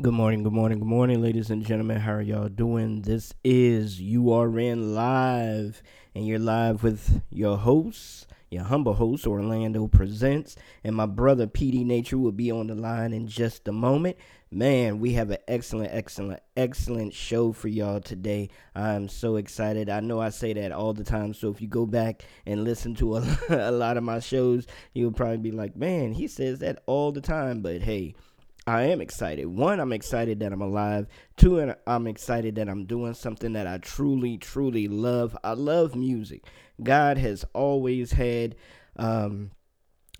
Good morning, good morning, good morning, ladies and gentlemen. How are y'all doing? This is URN Live, and you're live with your host, your humble host, Orlando Presents, and my brother PD Nature will be on the line in just a moment. Man, we have an excellent, excellent, excellent show for y'all today. I'm so excited. I know I say that all the time, so if you go back and listen to a, a lot of my shows, you'll probably be like, man, he says that all the time, but hey, I am excited. One, I'm excited that I'm alive. Two, and I'm excited that I'm doing something that I truly, truly love. I love music. God has always had um,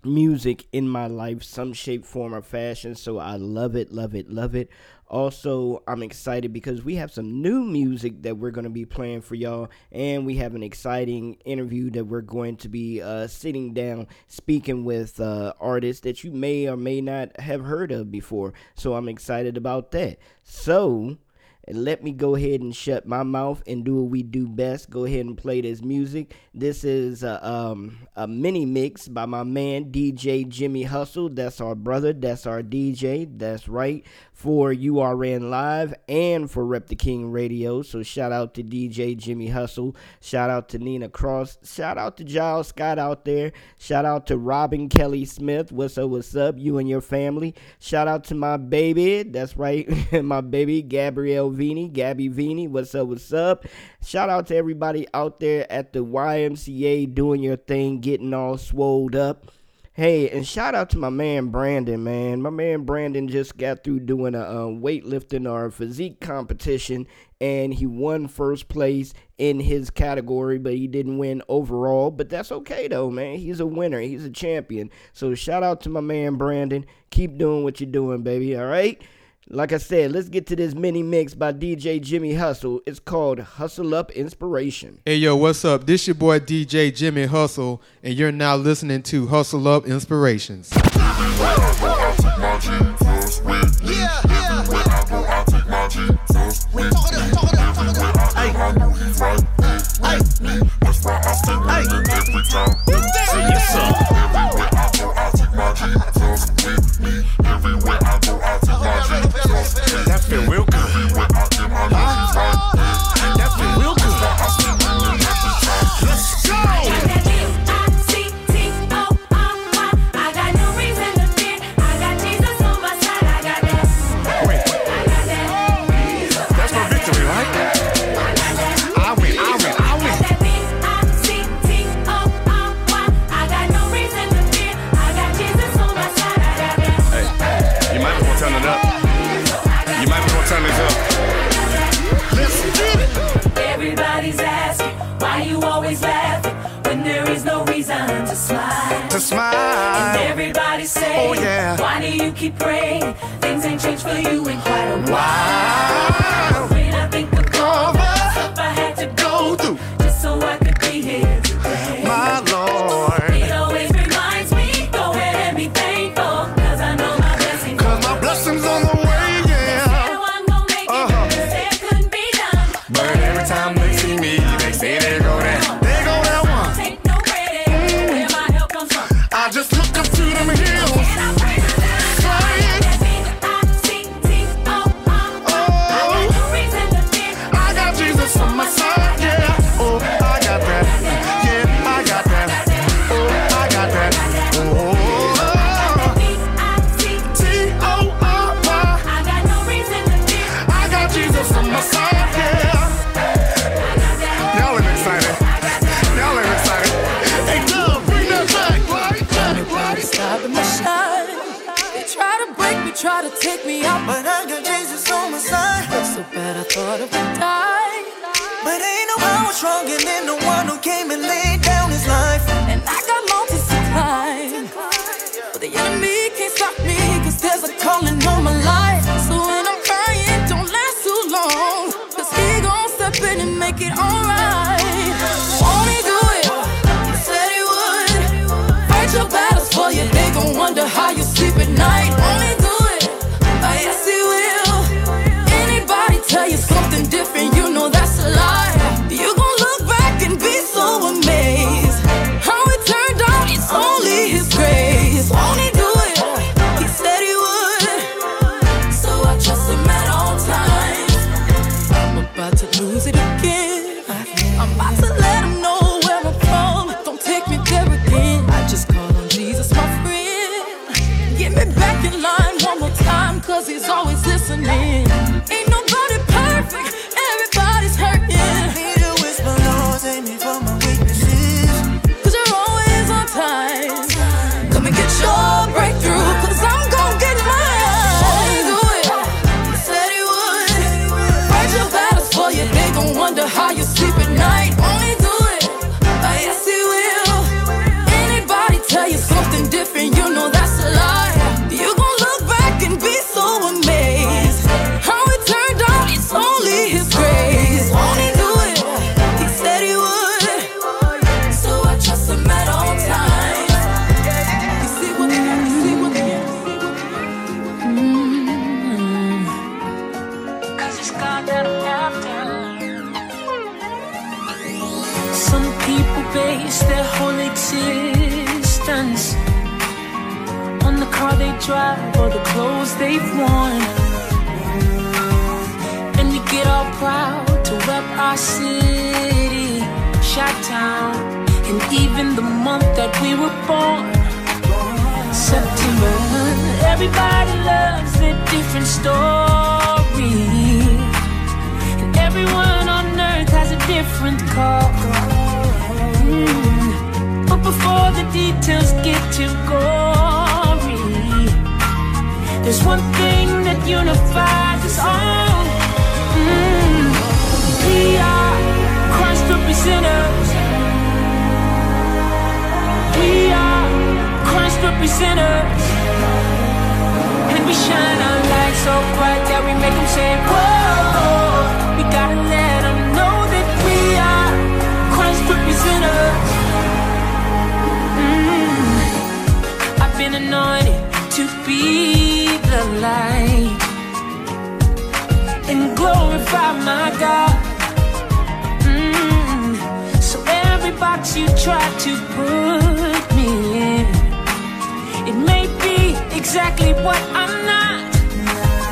music in my life, some shape, form, or fashion. So I love it, love it, love it. Also, I'm excited because we have some new music that we're going to be playing for y'all, and we have an exciting interview that we're going to be uh, sitting down speaking with uh, artists that you may or may not have heard of before. So I'm excited about that. So, and let me go ahead and shut my mouth and do what we do best. Go ahead and play this music. This is a, um, a mini mix by my man DJ Jimmy Hustle. That's our brother. That's our DJ. That's right for URN Live and for Rep the King Radio. So shout out to DJ Jimmy Hustle. Shout out to Nina Cross. Shout out to Giles Scott out there. Shout out to Robin Kelly Smith. What's up? What's up? You and your family. Shout out to my baby. That's right, my baby Gabrielle Vini. Gabby Vini. What's up? What's up? Shout out to everybody out there at the YMCA doing your thing, getting all swolled up. Hey, and shout out to my man Brandon, man. My man Brandon just got through doing a uh, weightlifting or physique competition, and he won first place in his category, but he didn't win overall. But that's okay though, man. He's a winner. He's a champion. So shout out to my man Brandon. Keep doing what you're doing, baby. All right. Like I said, let's get to this mini mix by DJ Jimmy Hustle. It's called Hustle Up Inspiration. Hey, yo, what's up? This your boy DJ Jimmy Hustle, and you're now listening to Hustle Up Inspirations. That by my God. Mm -hmm. So every box you try to put me in, it may be exactly what I'm not.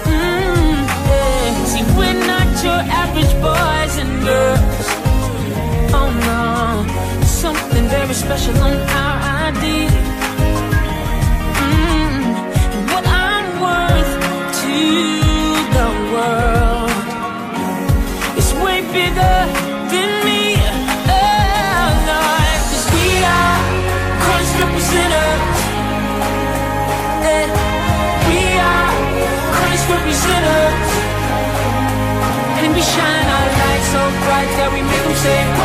Mm -hmm. yeah. See, we're not your average boys and girls. Oh no, something very special on our ID. Mm -hmm. And what I'm worth to the world bigger than me alive. We are Christ and We are Christ And we shine our light so bright that we make them say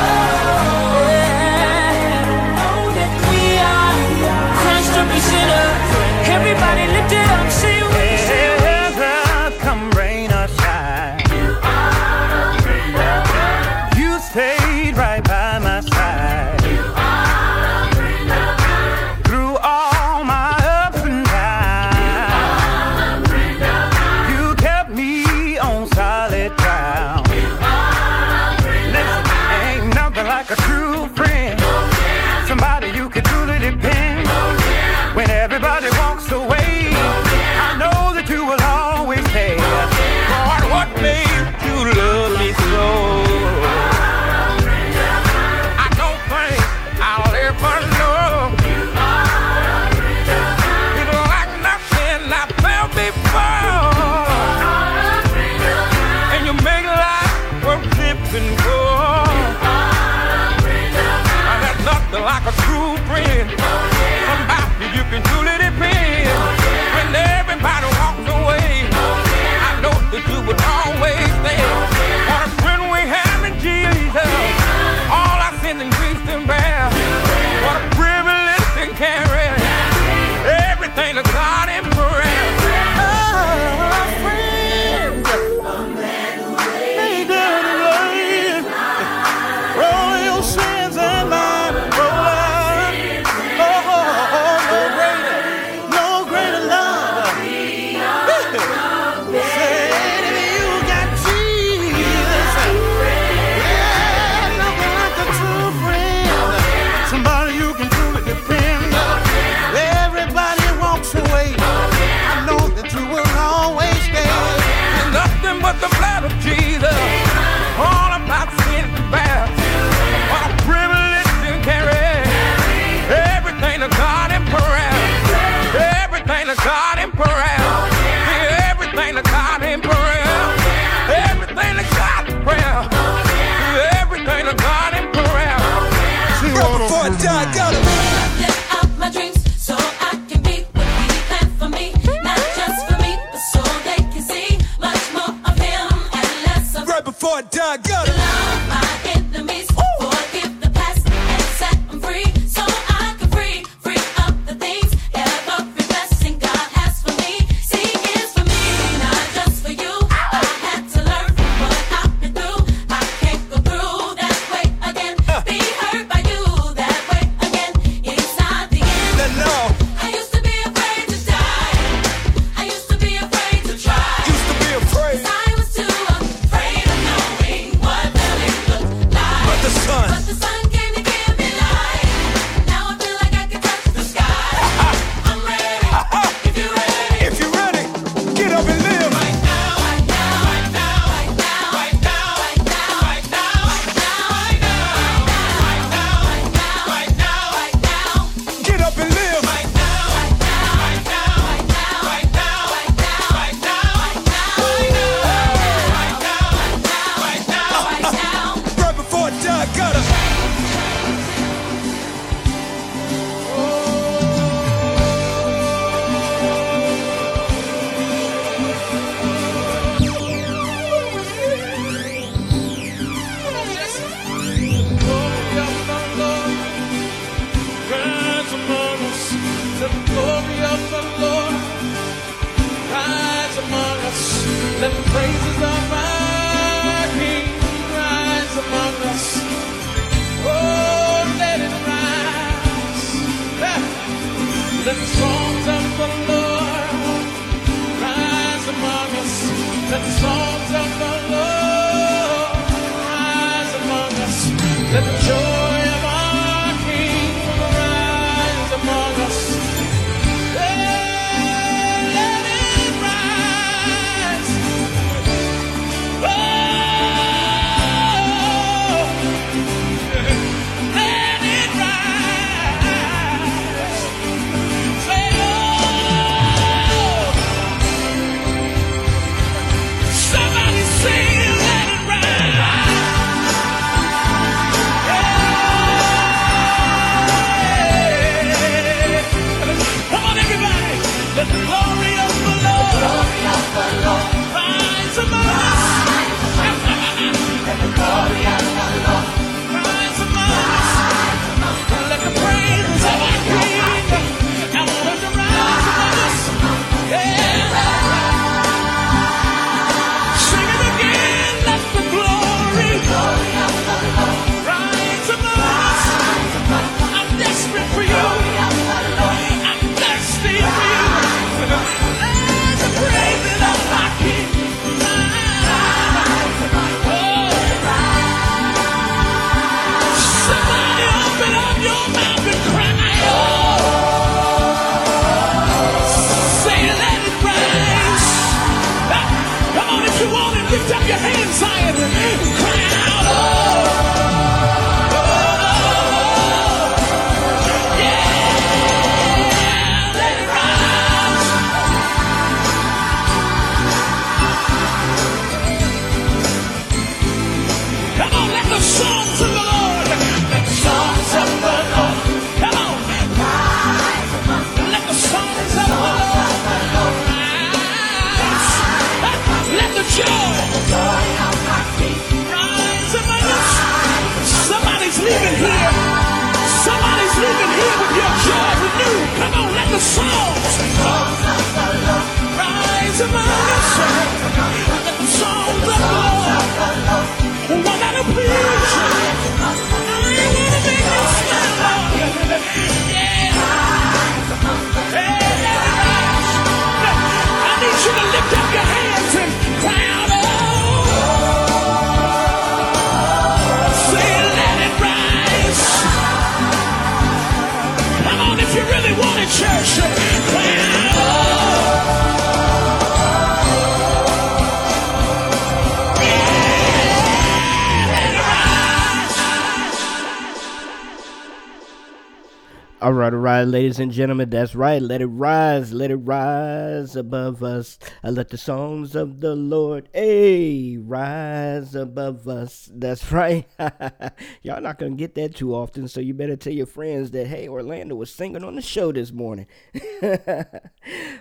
All right, all right, ladies and gentlemen, that's right. Let it rise, let it rise above us. I let the songs of the Lord, hey, rise above us. That's right. Y'all not gonna get that too often, so you better tell your friends that hey, Orlando was singing on the show this morning.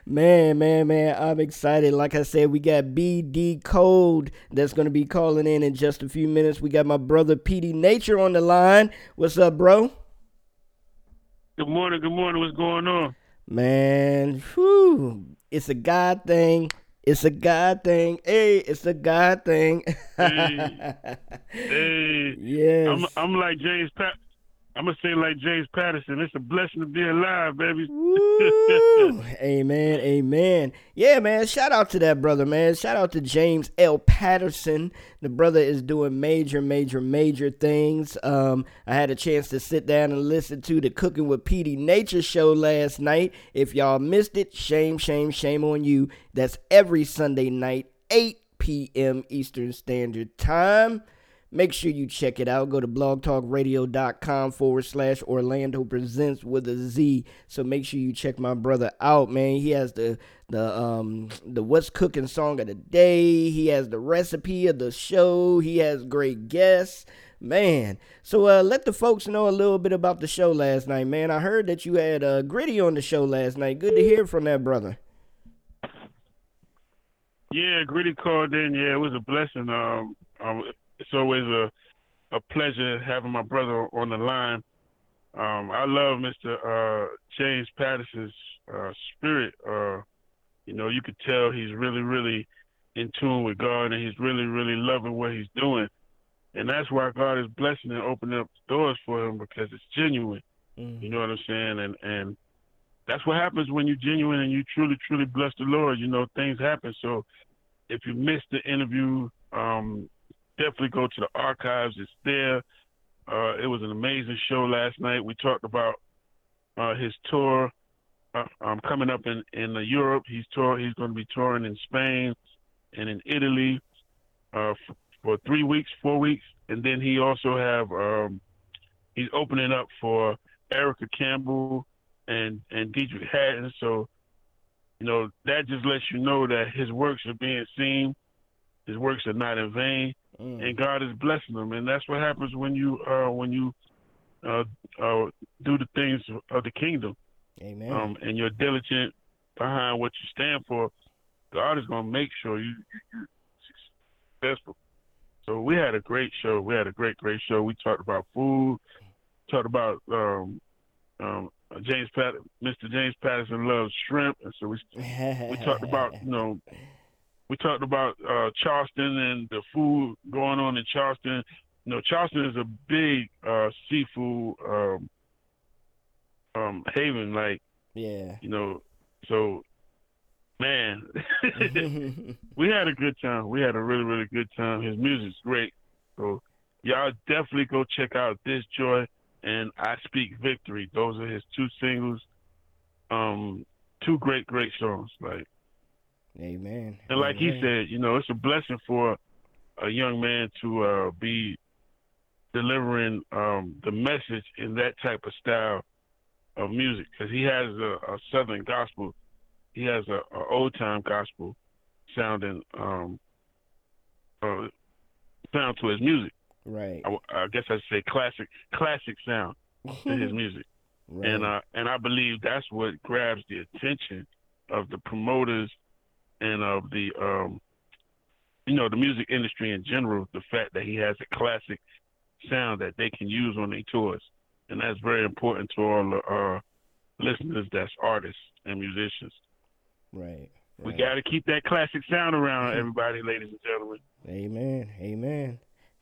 man, man, man, I'm excited. Like I said, we got BD Code that's gonna be calling in in just a few minutes. We got my brother PD Nature on the line. What's up, bro? Good morning. Good morning. What's going on? Man, whew, it's a God thing. It's a God thing. Hey, it's a God thing. Hey, hey. yes. I'm I'm like James Pat. I'm gonna say like James Patterson. It's a blessing to be alive, baby. Amen. Amen. Yeah, man. Shout out to that brother, man. Shout out to James L. Patterson. The brother is doing major, major, major things. Um, I had a chance to sit down and listen to the Cooking with PD Nature show last night. If y'all missed it, shame, shame, shame on you. That's every Sunday night, 8 p.m. Eastern Standard Time. Make sure you check it out. Go to blogtalkradio.com forward slash Orlando Presents with a Z. So make sure you check my brother out, man. He has the the um the what's cooking song of the day. He has the recipe of the show. He has great guests. Man, so uh, let the folks know a little bit about the show last night, man. I heard that you had uh, Gritty on the show last night. Good to hear from that brother. Yeah, Gritty called in. Yeah, it was a blessing. Um, um it's always a a pleasure having my brother on the line. Um, I love Mr. Uh, James Patterson's uh, spirit. Uh, you know, you could tell he's really, really in tune with God, and he's really, really loving what he's doing. And that's why God is blessing and opening up doors for him because it's genuine. You know what I'm saying? And and that's what happens when you're genuine and you truly, truly bless the Lord. You know, things happen. So if you missed the interview, um, definitely go to the archives. It's there. Uh, it was an amazing show last night. We talked about uh, his tour uh, um, coming up in in Europe. He's tour. He's going to be touring in Spain and in Italy uh, f- for three weeks, four weeks, and then he also have um, he's opening up for Erica Campbell and and Deitrick Haddon. So you know that just lets you know that his works are being seen. His works are not in vain and God is blessing them. And that's what happens when you uh, when you uh, uh, do the things of the kingdom. Amen. Um, and you're diligent behind what you stand for. God is going to make sure you, you you're successful. So we had a great show. We had a great, great show. We talked about food. Talked about um, um, James Pat, Mr. James Patterson loves shrimp, and so we we talked about you know we talked about uh, Charleston and the food going on in Charleston. You know, Charleston is a big uh, seafood um, um, haven. Like, yeah, you know, so man, we had a good time. We had a really, really good time. His music's great. So y'all definitely go check out This Joy and I Speak Victory. Those are his two singles. Um, two great, great songs. Like Amen. and like he said, you know, it's a blessing for a young man to uh, be delivering um, the message in that type of style of music because he has a, a southern gospel, he has a, a old time gospel sounding um, uh, sound to his music. Right. I, I guess I'd say classic classic sound to his music, Right. and uh, and I believe that's what grabs the attention of the promoters and of the um, you know the music industry in general. The fact that he has a classic sound that they can use on their tours, and that's very important to all the uh, listeners. That's artists and musicians. Right. We got to keep that classic sound around, everybody, ladies and gentlemen. Amen. Amen.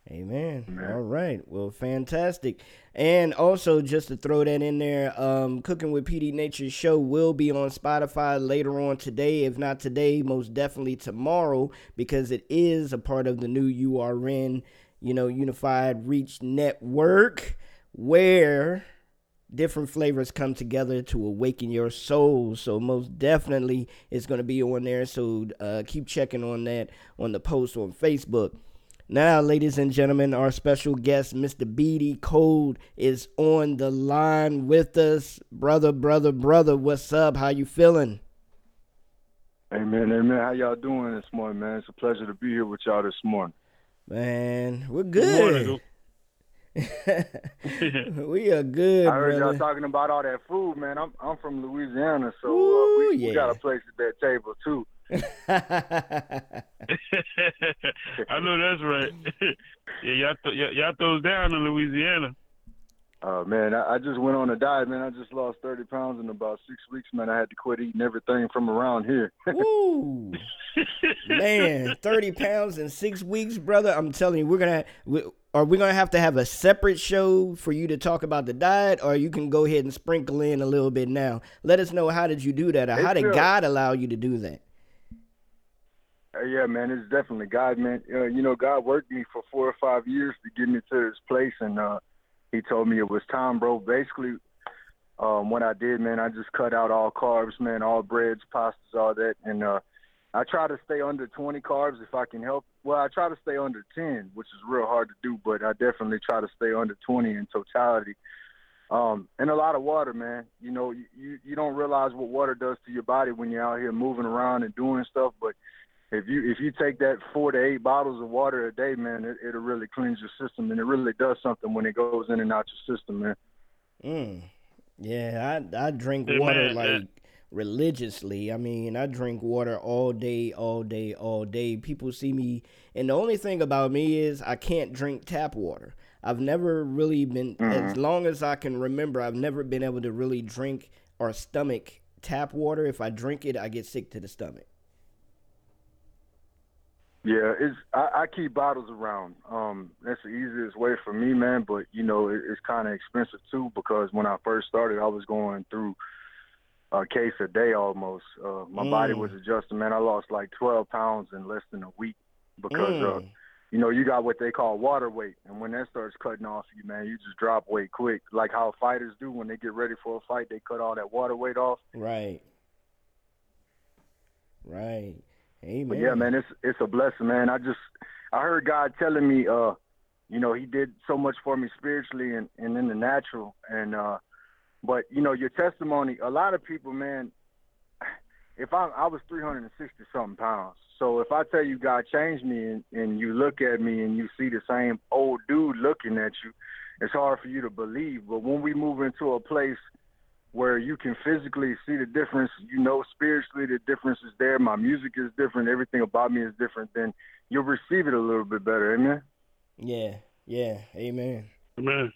Amen. All right. Well, fantastic. And also, just to throw that in there, um, Cooking with PD Nature's show will be on Spotify later on today. If not today, most definitely tomorrow, because it is a part of the new URN, you know, Unified Reach Network, where different flavors come together to awaken your soul. So most definitely it's going to be on there. So uh, keep checking on that on the post on Facebook. Now, ladies and gentlemen, our special guest, Mr. BD Code, is on the line with us. Brother, brother, brother, what's up? How you feeling? Amen, amen. How y'all doing this morning, man? It's a pleasure to be here with y'all this morning. Man, we're Good morning, we are good, I heard brother. y'all talking about all that food, man. I'm I'm from Louisiana, so uh, we, yeah. we got a place at that table too. I know that's right. yeah, y'all, th- y'all, y'all throws down in Louisiana. Uh, man, I, I just went on a diet, man. I just lost 30 pounds in about six weeks, man. I had to quit eating everything from around here. Ooh, man, thirty pounds in six weeks, brother. I'm telling you, we're gonna. We, are we gonna have to have a separate show for you to talk about the diet, or you can go ahead and sprinkle in a little bit now? Let us know how did you do that, or how did It's, God allow you to do that? Uh, yeah, man, it's definitely God, man. Uh, you know, God worked me for four or five years to get me to this place, and uh, He told me it was time, bro. Basically, um, what I did, man, I just cut out all carbs, man, all breads, pastas, all that, and uh, I try to stay under 20 carbs if I can help. Well, I try to stay under 10, which is real hard to do, but I definitely try to stay under 20 in totality. Um, and a lot of water, man. You know, you, you you don't realize what water does to your body when you're out here moving around and doing stuff, but if you if you take that four to eight bottles of water a day, man, it, it'll really cleanse your system, and it really does something when it goes in and out your system, man. Mm. Yeah, I I drink Yeah, water man, like man. religiously. I mean, I drink water all day, all day, all day. People see me, and the only thing about me is I can't drink tap water. I've never really been, as long as I can remember, I've never been able to really drink or stomach tap water. If I drink it, I get sick to the stomach. Yeah, it's I, I keep bottles around. Um, that's the easiest way for me, man. But you know, it, it's kind of expensive too because when I first started, I was going through a case a day almost. Uh, my body Mm. was adjusting, man. I lost like 12 pounds in less than a week because uh, Mm. you know, you got what they call water weight, and when that starts cutting off you, man, you just drop weight quick. Like how fighters do when they get ready for a fight, they cut all that water weight off. Right. Right. Amen. But yeah, man, it's it's a blessing, man. I just I heard God telling me, uh, you know, He did so much for me spiritually and, and in the natural, and uh, but you know, your testimony. A lot of people, man. If I I was three hundred and sixty something pounds, so if I tell you God changed me, and, and you look at me and you see the same old dude looking at you, it's hard for you to believe. But when we move into a place where you can physically see the difference, you know spiritually the difference is there. My music is different, everything about me is different. Then you'll receive it a little bit better, amen. Yeah. Yeah. Amen. Amen.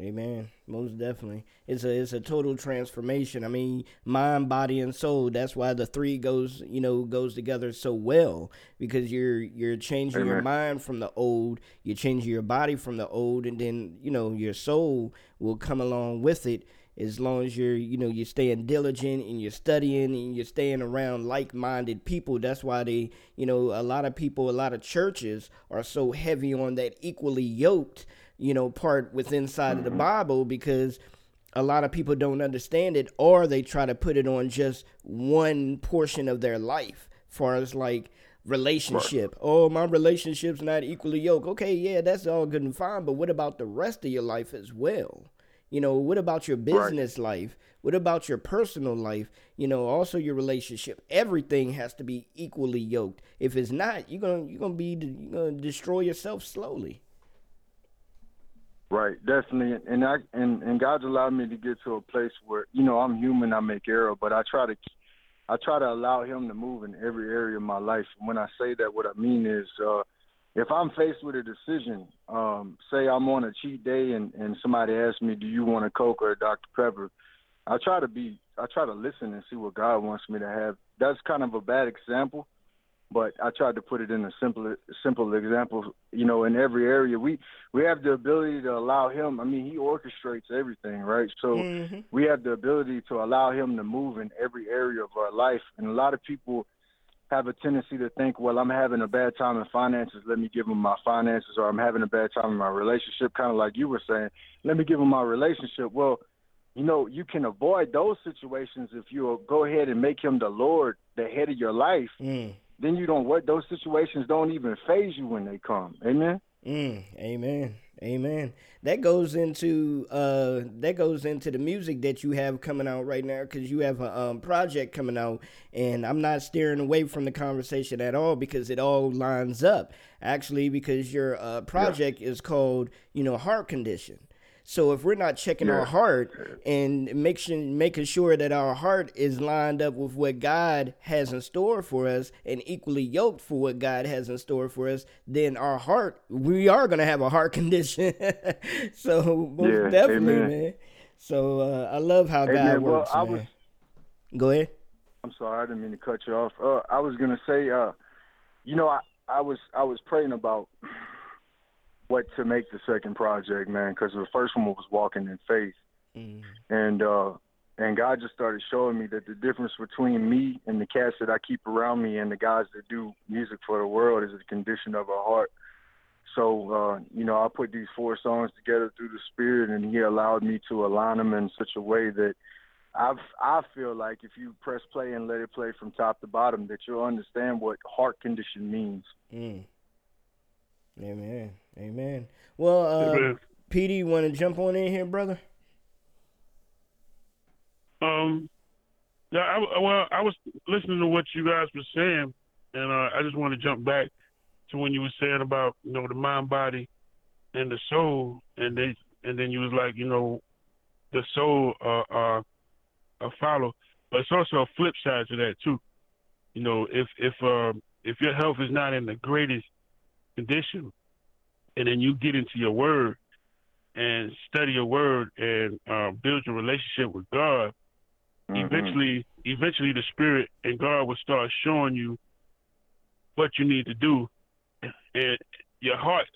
Amen. Most definitely. It's a it's a total transformation. I mean, mind, body, and soul. That's why the three goes, you know, goes together so well because you're you're changing your mind from the old, you're changing your body from the old, and then, you know, your soul will come along with it as long as you're, you know, you're staying diligent and you're studying and you're staying around like-minded people. That's why they, you know, a lot of people, a lot of churches are so heavy on that equally yoked you know, part with inside of the mm-hmm. Bible because a lot of people don't understand it or they try to put it on just one portion of their life far as like relationship. Oh, my relationship's not equally yoked. Okay, yeah, that's all good and fine, but what about the rest of your life as well? You know, what about your business life? What about your personal life? You know, also your relationship. Everything has to be equally yoked. If it's not, you're gonna you're gonna be you're gonna destroy yourself slowly. Right, definitely, and I and and God's allowed me to get to a place where you know I'm human, I make error, but I try to I try to allow Him to move in every area of my life. And when I say that, what I mean is, uh, if I'm faced with a decision, um, say I'm on a cheat day and and somebody asks me, "Do you want a Coke or a Dr Pepper?" I try to be I try to listen and see what God wants me to have. That's kind of a bad example, but I tried to put it in a simple simple example. You know, in every area, we we have the ability to allow Him. I mean, He orchestrates everything, right? So Mhm. we have the ability to allow Him to move in every area of our life. And a lot of people have a tendency to think, well, I'm having a bad time in finances. Let me give Him my finances, or I'm having a bad time in my relationship. Kind of like you were saying, let me give Him my relationship. Well you know, you can avoid those situations if you go ahead and make him the Lord, the head of your life. Mm. then you don't what those situations don't even phase you when they come. Amen. Mm, amen. Amen. That goes into uh that goes into the music that you have coming out right now because you have a um, project coming out, and I'm not steering away from the conversation at all because it all lines up. Actually, because your uh, project is called you know heart condition. So if we're not checking our heart and making making sure that our heart is lined up with what God has in store for us and equally yoked for what God has in store for us, then our heart we are gonna have a heart condition. so most Yeah, definitely, amen. man. So uh, I love how God Amen. Well, works, man. was- Go ahead. I'm sorry, I didn't mean to cut you off. Uh, I was gonna say, uh, you know, I, I was I was praying about what to make the second project, man, because the first one was walking in faith, and uh, and God just started showing me that the difference between me and the cats that I keep around me and the guys that do music for the world is the condition of our heart. So, uh, you know, I put these four songs together through the Spirit, and He allowed me to align them in such a way that I've, I feel like if you press play and let it play from top to bottom, that you'll understand what heart condition means. Mm. Amen. Amen. Well, uh, Amen. Petey, you want to jump on in here, brother? Um, yeah, I, well, I was listening to what you guys were saying, and uh, I just want to jump back to when you were saying about you know the mind, body, and the soul, and then and then you was like, you know, the soul uh, uh, uh follow, but it's also a flip side to that too. You know, if if uh, if your health is not in the greatest condition, and then you get into your word and study your word and uh, build your relationship with God, eventually, eventually the Spirit and God will start showing you what you need to do, and your heart,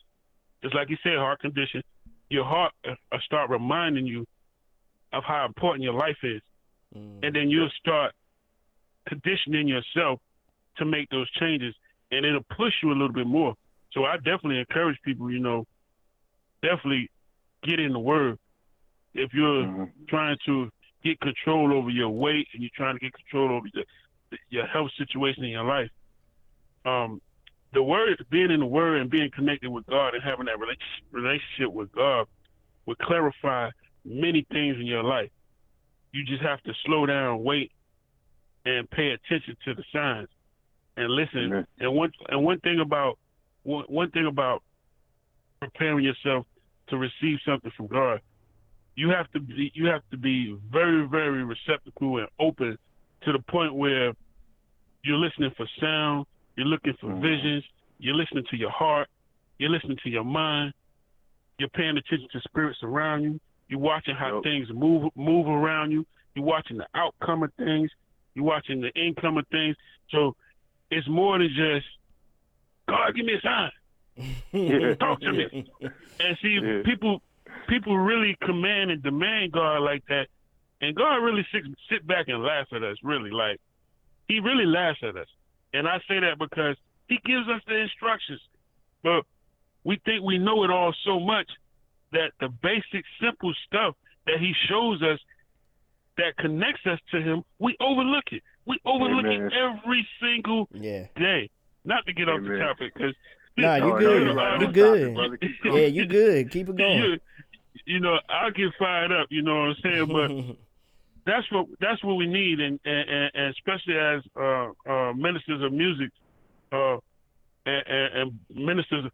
just like you said, heart condition, your heart uh, uh, start reminding you of how important your life is, and then you'll start conditioning yourself to make those changes, and it'll push you a little bit more. So I definitely encourage people, you know, definitely get in the word. If you're trying to get control over your weight and you're trying to get control over your your health situation in your life, um, the word, being in the word and being connected with God and having that rela- relationship with God will clarify many things in your life. You just have to slow down, wait, and pay attention to the signs and listen. And one and one thing about one, one thing about preparing yourself to receive something from God, you have to be you have to be very very receptacle and open to the point where you're listening for sound, you're looking for mm-hmm. visions, you're listening to your heart, you're listening to your mind, you're paying attention to spirits around you, you're watching how things move move around you, you're watching the outcome of things, you're watching the income of things. So it's more than just God, give me a sign. Talk to me. And see, people people really command and demand God like that, and God really sit sit back and laugh at us. Really, like He really laughs at us. And I say that because He gives us the instructions, but we think we know it all so much that the basic, simple stuff that He shows us that connects us to Him, we overlook it. We overlook Amen. it every single Yeah. day. Not to get off the topic, because Nah, you good. You good. Yeah, you good. Keep it going. you, you know, I'll get fired up. You know what I'm saying? But that's what that's what we need, and and, and especially as uh, uh, ministers of music, uh, and, and, and ministers.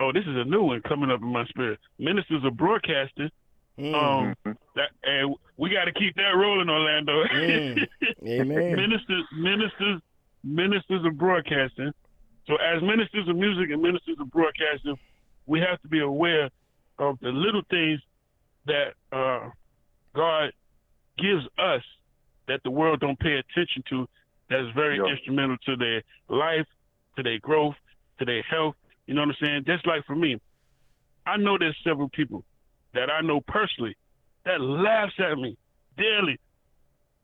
Oh, this is a new one coming up in my spirit. Ministers of broadcasting. Um, that and we got to keep that rolling, Orlando. Mm. Amen. ministers, ministers, ministers of broadcasting. So, as ministers of music and ministers of broadcasting, we have to be aware of the little things that uh, God gives us that the world don't pay attention to. That's very Yeah. instrumental to their life, to their growth, to their health. You know what I'm saying? Just like for me, I know there's several people that I know personally that laughs at me daily.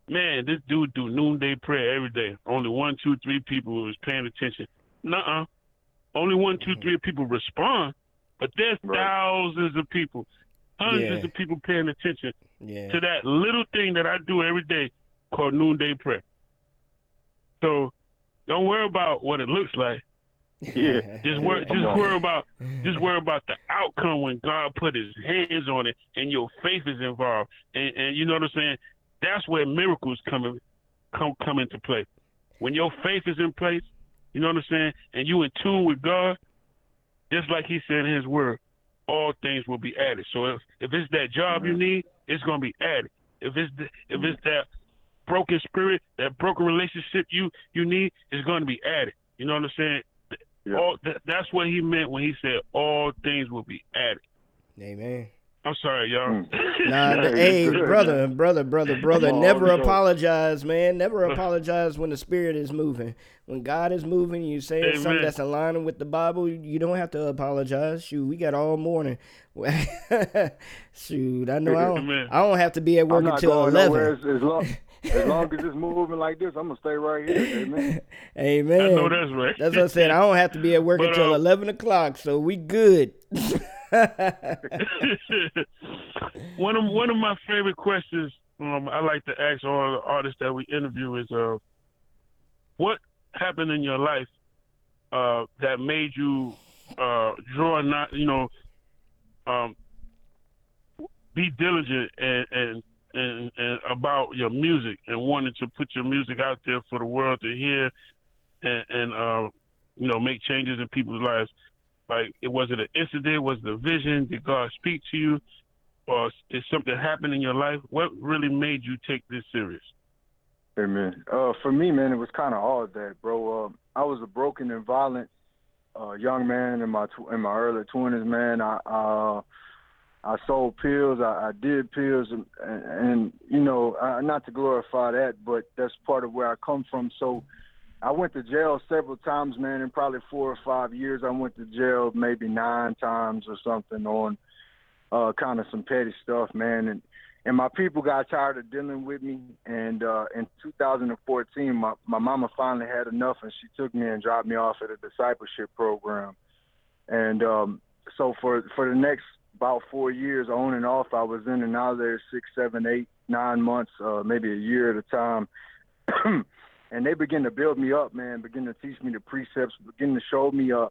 Man, this dude do noonday prayer every day. Only one, two, three people was paying attention. Nuh-uh. Only one, two, mm-hmm. three people respond, but there's thousands of people, hundreds Yeah. of people paying attention Yeah. to that little thing that I do every day called noonday prayer. So Don't worry about what it looks like. Yeah. Just worry, just worry about, just worry about the outcome when God put His hands on it and your faith is involved. And, and you know what I'm saying? That's where miracles come in, come come into play. When your faith is in place, you know what I'm saying, and you in tune with God, just like He said in His Word, all things will be added. So if if it's that job you need, it's gonna be added. If it's the, if it's that broken spirit, that broken relationship you you need, it's gonna be added. You know what I'm saying? All that, that's what he meant when he said all things will be added. Amen. I'm sorry, y'all. Nah, the, hey, brother, brother, brother, brother, Come never bro. apologize, man. Never apologize when the spirit is moving. When God is moving, you say something that's aligning with the Bible, you don't have to apologize. Shoot, we got all morning. Shoot, I know I don't, Amen. I don't have to be at work I'm not until going 11. As, as long as long as it's moving like this, I'm gonna stay right here, amen. Amen. I know that's right. That's what I said. I don't have to be at work But, until uh, 11 o'clock, so we good. one of one of my favorite questions um, I like to ask all the artists that we interview is, uh, what happened in your life uh, that made you uh, draw not you know um, be diligent and, and and and about your music and wanting to put your music out there for the world to hear and and uh, you know make changes in people's lives. Like, it was it an incident? Was a vision? Did God speak to you, or did something happen in your life? What really made you take this serious? Amen. Uh, for me, man, it was kind of all of that, bro. Um, I was a broken and violent uh, young man in my tw- in my early twenties, man. I uh, I sold pills. I, I did pills, and, and, and you know, uh, not to glorify that, but that's part of where I come from. So. I went to jail several times, man. In probably four or five years, I went to jail maybe nine times or something on uh, kind of some petty stuff, man. And and my people got tired of dealing with me. And uh, in 2014, my my mama finally had enough, and she took me and dropped me off at a discipleship program. And um, so for for the next about four years, on and off, I was in and out there six, seven, eight, nine months, uh, maybe a year at a time. and they begin to build me up, man. Begin to teach me the precepts. Begin to show me, uh,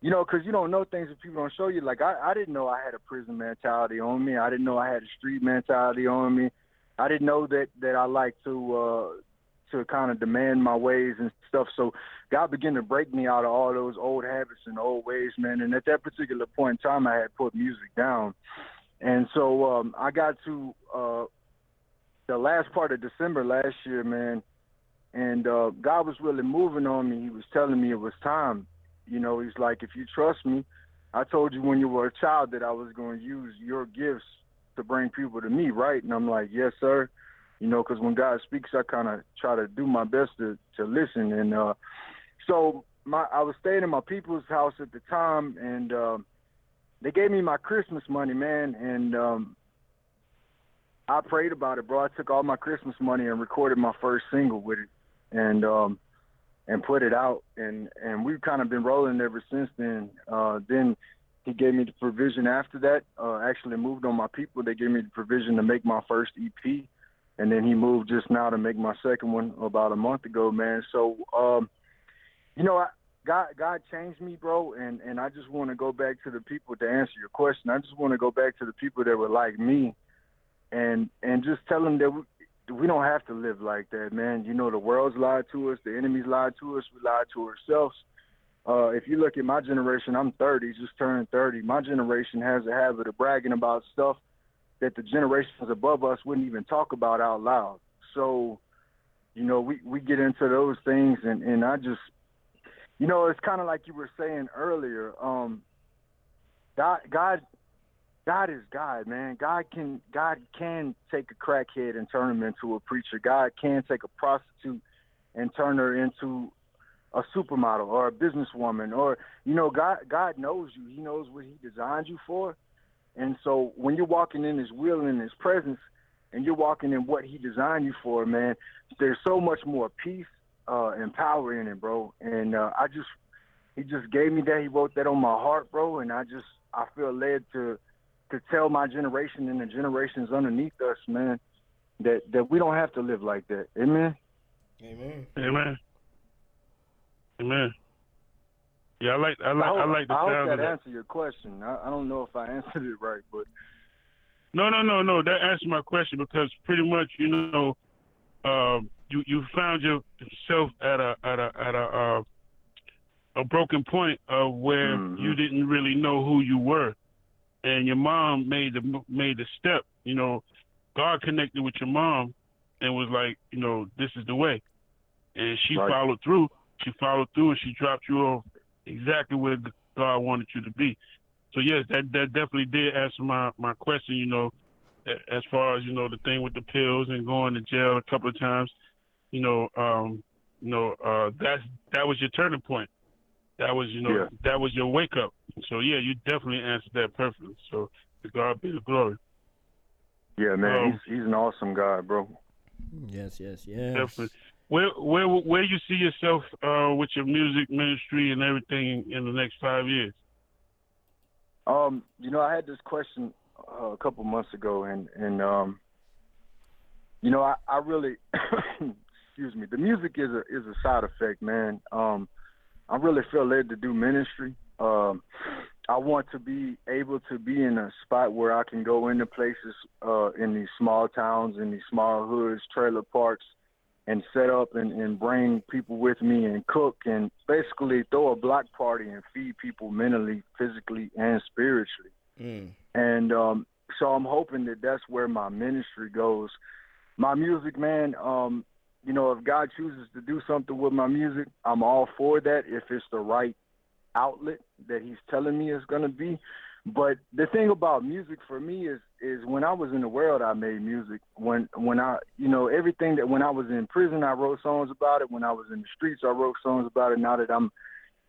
you know, because you don't know things that people don't show you. Like I, I didn't know I had a prison mentality on me. I didn't know I had a street mentality on me. I didn't know that that I like to uh, to kind of demand my ways and stuff. So God began to break me out of all those old habits and old ways, man. And at that particular point in time, I had put music down. And so um, I got to uh, the last part of December last year, man and uh, God was really moving on me. He was telling me it was time. You know, he's like, if you trust me, I told you when you were a child that I was going to use your gifts to bring people to me, right? And I'm like, yes, sir. You know, because when God speaks, I kind of try to do my best to to listen. And uh, so my I was staying in my people's house at the time, and uh, they gave me my Christmas money, man, and um, I prayed about it, bro. I took all my Christmas money and recorded my first single with it, and um, and put it out, and and we've kind of been rolling ever since then. Uh, then he gave me the provision after that. Uh, actually moved on my people. They gave me the provision to make my first EP, and then he moved just now to make my second one about a month ago, man. So, um, you know, I, God God changed me, bro, and and I just want to go back to the people to answer your question. I just want to go back to the people that were like me and and just tell them that we don't have to live like that, man. You know, the world's lied to us, the enemy's lied to us, we lied to ourselves. Uh, if you look at my generation, I'm 30, just turned 30. My generation has a habit of bragging about stuff that the generations above us wouldn't even talk about out loud. So, you know, we, we get into those things, and, and I just, you know, it's kind of like you were saying earlier. Um, God, God God is God, man. God can God can take a crackhead and turn him into a preacher. God can take a prostitute and turn her into a supermodel or a businesswoman or you know God God knows you. He knows what he designed you for. And so when you're walking in his will and in his presence and you're walking in what he designed you for, man, there's so much more peace uh and power in it, bro. And uh I just he just gave me that. He wrote that on my heart, bro, and I just I feel led to to tell my generation and the generations underneath us, man, that that we don't have to live like that. Amen. Amen. Amen. Amen. Yeah, I like I like I, hope, I like the I hope sound that of that. answered your question. I, I don't know if I answered it right, but No, no, no, no. That answered my question because pretty much, you know, um, you you found yourself at a at a at a uh, a broken point of where Mhm. you didn't really know who you were, and your mom made the made the step. You know, God connected with your mom, and was like, you know, this is the way, and she Right. followed through. She followed through, and she dropped you off exactly where God wanted you to be. So yes, that that definitely did answer my my question. You know, as far as you know, the thing with the pills and going to jail a couple of times. You know, um, you know, uh, that's that was your turning point. That was you know Yeah. that was your wake up. So yeah, you definitely answered that perfectly. So to God be the glory. yeah, man, Um, he's he's an awesome guy, bro. Yes, yes, yes. Definitely. Where where where you see yourself uh, with your music ministry and everything in the next five years? Um, you know, I had this question uh, a couple months ago, and and um, you know, I, I really, excuse me, the music is a is a side effect, man. Um, I really feel led to do ministry. Um, I want to be able to be in a spot where I can go into places uh, in these small towns, in these small hoods, trailer parks, and set up and, and bring people with me and cook and basically throw a block party and feed people mentally, physically, and spiritually. Mm. And um, so I'm hoping that that's where my ministry goes. My music, man, um, you know, if God chooses to do something with my music, I'm all for that if it's the right outlet that He's telling me it's going to be. But the thing about music for me is is when I was in the world, I made music. When when I you know everything that when I was in prison, I wrote songs about it. When I was in the streets, I wrote songs about it. Now that I'm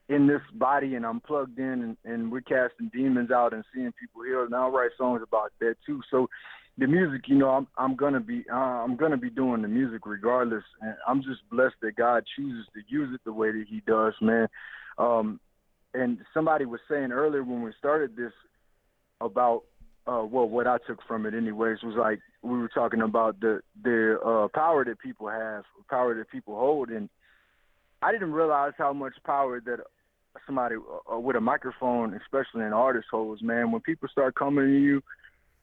in this body and I'm plugged in and, and we're casting demons out and seeing people healed, and I'll write songs about that too. So the music, you know, I'm I'm gonna be uh, I'm gonna be doing the music regardless, and I'm just blessed that God chooses to use it the way that He does, man. Um, and somebody was saying earlier when we started this about uh well what I took from it anyways was like we were talking about the the uh power that people have, power that people hold and I didn't realize how much power that somebody uh, with a microphone, especially an artist holds, man. When people start coming to you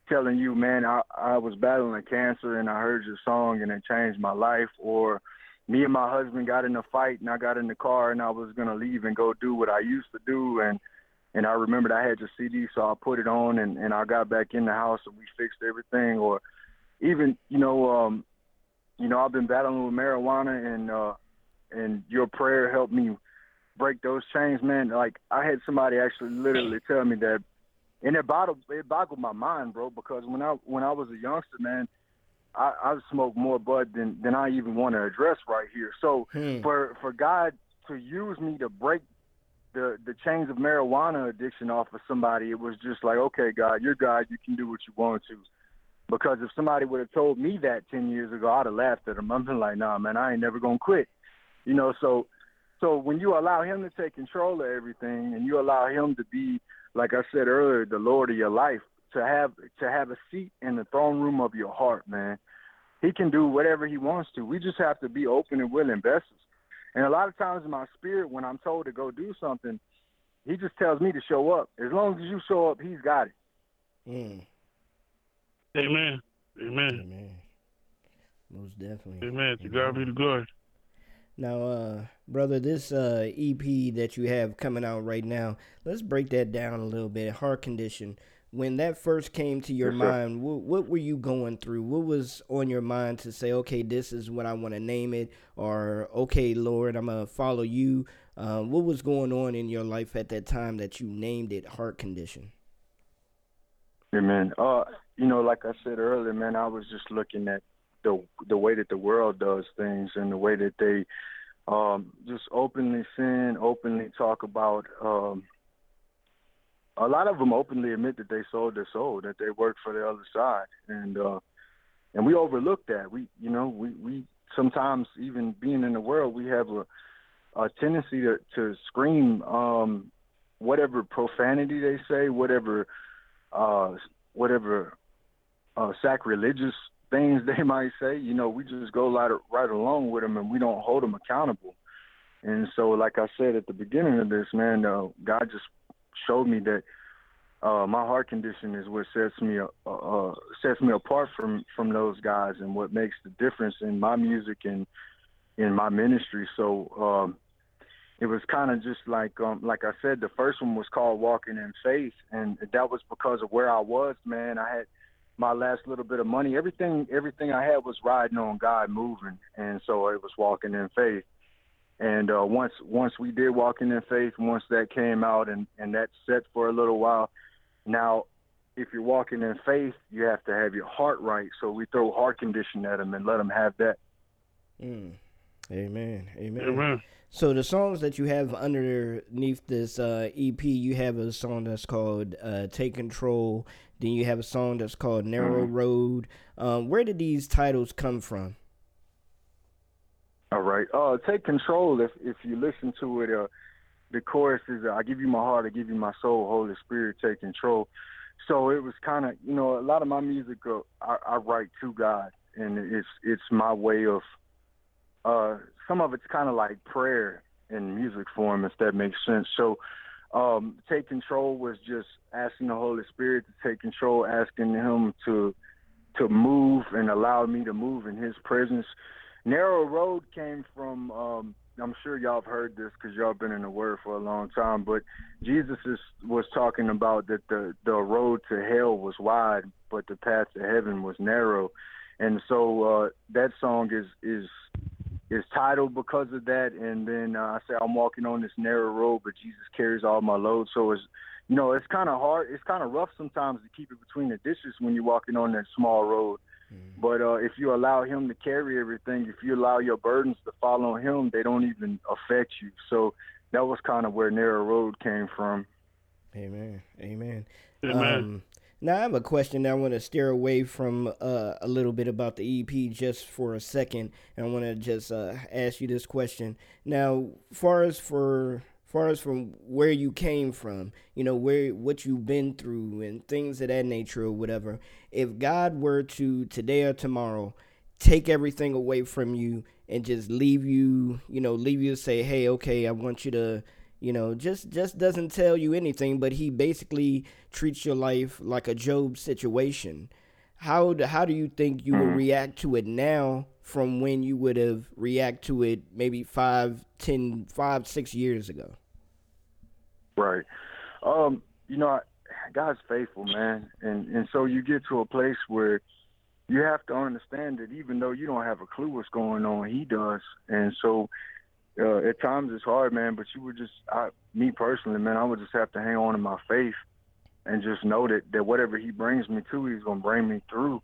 telling you, man, I, I was battling cancer and I heard your song and it changed my life. Or me and my husband got in a fight and I got in the car and I was gonna leave and go do what I used to do. And and I remembered I had your CD so I put it on and, and I got back in the house and we fixed everything. Or even, you know, um you know, I've been battling with marijuana and uh and your prayer helped me break those chains, man. Like I had somebody actually literally tell me that and it boggled it boggled my mind, bro, because when I when I was a youngster, man, I, I smoked more bud than than I even want to address right here. So Hmm. for for God to use me to break the the chains of marijuana addiction off of somebody, it was just like, okay, God, you're God, you can do what you want to. Because if somebody would have told me that ten years ago, I'd have laughed at them. I'm been like, nah, man, I ain't never gonna quit. You know, so so when you allow him to take control of everything and you allow him to be, like I said earlier, the Lord of your life, to have to have a seat in the throne room of your heart, man. He can do whatever he wants to. We just have to be open and willing vessels. And a lot of times in my spirit, when I'm told to go do something, he just tells me to show up. As long as you show up, he's got it. Mm. Amen. Amen. Amen. Most definitely. Amen. To God be the glory. Now, uh, brother, this uh, EP that you have coming out right now, let's break that down a little bit. Heart condition. When that first came to your sir. mind, what, what were you going through? What was on your mind to say, okay, this is what I want to name it, or okay, Lord, I'm gonna follow you. Uh, what was going on in your life at that time that you named it heart condition? Amen. Uh, you know, like I said earlier, man, I was just looking at the the way that the world does things and the way that they um, just openly sin, openly talk about. Um, a lot of them openly admit that they sold their soul, that they worked for the other side, and uh, and we overlook that. We, you know, we we sometimes even being in the world, we have a a tendency to to scream um, whatever profanity they say, whatever uh, whatever uh, sacrilegious things they might say. You know, we just go right right along with them, and we don't hold them accountable. And so, like I said at the beginning of this, man, uh, God just showed me that uh, my heart condition is what sets me uh, uh, sets me apart from from those guys, and what makes the difference in my music and in my ministry. So um, it was kind of just like um, like I said, the first one was called Walking in Faith, and that was because of where I was, man. I had my last little bit of money. Everything everything I had was riding on God moving, and so it was walking in faith. And uh, once once we did walking in faith, once that came out and and that set for a little while. Now, if you're walking in faith, you have to have your heart right. So we throw heart condition at them and let them have that. Mm. Amen. Amen. Amen. So the songs that you have underneath this uh, EP, you have a song that's called uh, "Take Control." Then you have a song that's called "Narrow Mhm. Road." Um, where did these titles come from? All right. Uh, take control. If if you listen to it, uh, the chorus is uh, "I give you my heart, I give you my soul, Holy Spirit, take control." So it was kind of, you know, a lot of my music uh, I, I write to God, and it's it's my way of. Uh, some of it's kind of like prayer in music form, if that makes sense. So, um, take control was just asking the Holy Spirit to take control, asking Him to to move and allow me to move in His presence. Narrow Road came from. Um, I'm sure y'all have heard this because y'all been in the Word for a long time. But Jesus is, was talking about that the the road to hell was wide, but the path to heaven was narrow, and so uh, that song is is is titled because of that. And then uh, I say I'm walking on this narrow road, but Jesus carries all my load. So it's you know it's kind of hard. It's kind of rough sometimes to keep it between the dishes when you're walking on that small road. But uh, if you allow him to carry everything, if you allow your burdens to fall on him, they don't even affect you. So that was kind of where narrow road came from. Amen. Amen. Amen. Um, now I have a question. that I want to steer away from uh, a little bit about the EP just for a second, and I want to just uh, ask you this question. Now, far as for far as from where you came from, you know where what you've been through and things of that nature or whatever. If God were to today or tomorrow take everything away from you and just leave you, you know, leave you to say, "Hey, okay, I want you to." You know just just doesn't tell you anything but he basically treats your life like a job situation. How do, how do you think you would react to it now from when you would have react to it maybe five ten five six years ago? Right. Um, you know, I- God's faithful, man, and and so you get to a place where you have to understand that even though you don't have a clue what's going on, He does, and so uh, at times it's hard, man. But you would just, I, me personally, man, I would just have to hang on to my faith and just know that that whatever He brings me to, He's gonna bring me through.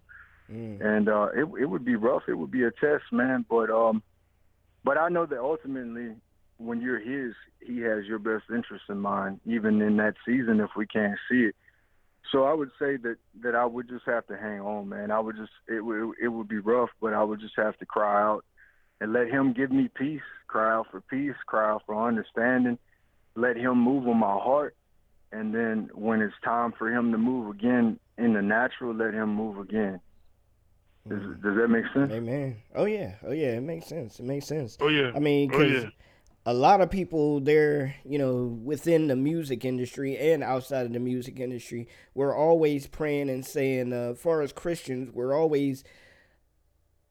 And uh, it it would be rough. It would be a test, man. But um, but I know that ultimately, when you're His, He has your best interest in mind, even in that season if we can't see it. So I would say that that I would just have to hang on, man. I would just it would it would be rough, but I would just have to cry out and let Him give me peace. Cry out for peace. Cry out for understanding. Let Him move on my heart, and then when it's time for Him to move again in the natural, let Him move again. Does, does that make sense? Amen. Oh yeah. Oh yeah. It makes sense. It makes sense. Oh, yeah. I mean, Oh, because yeah. a lot of people, they're you know within the music industry and outside of the music industry, we're always praying and saying, uh, far as Christians, we're always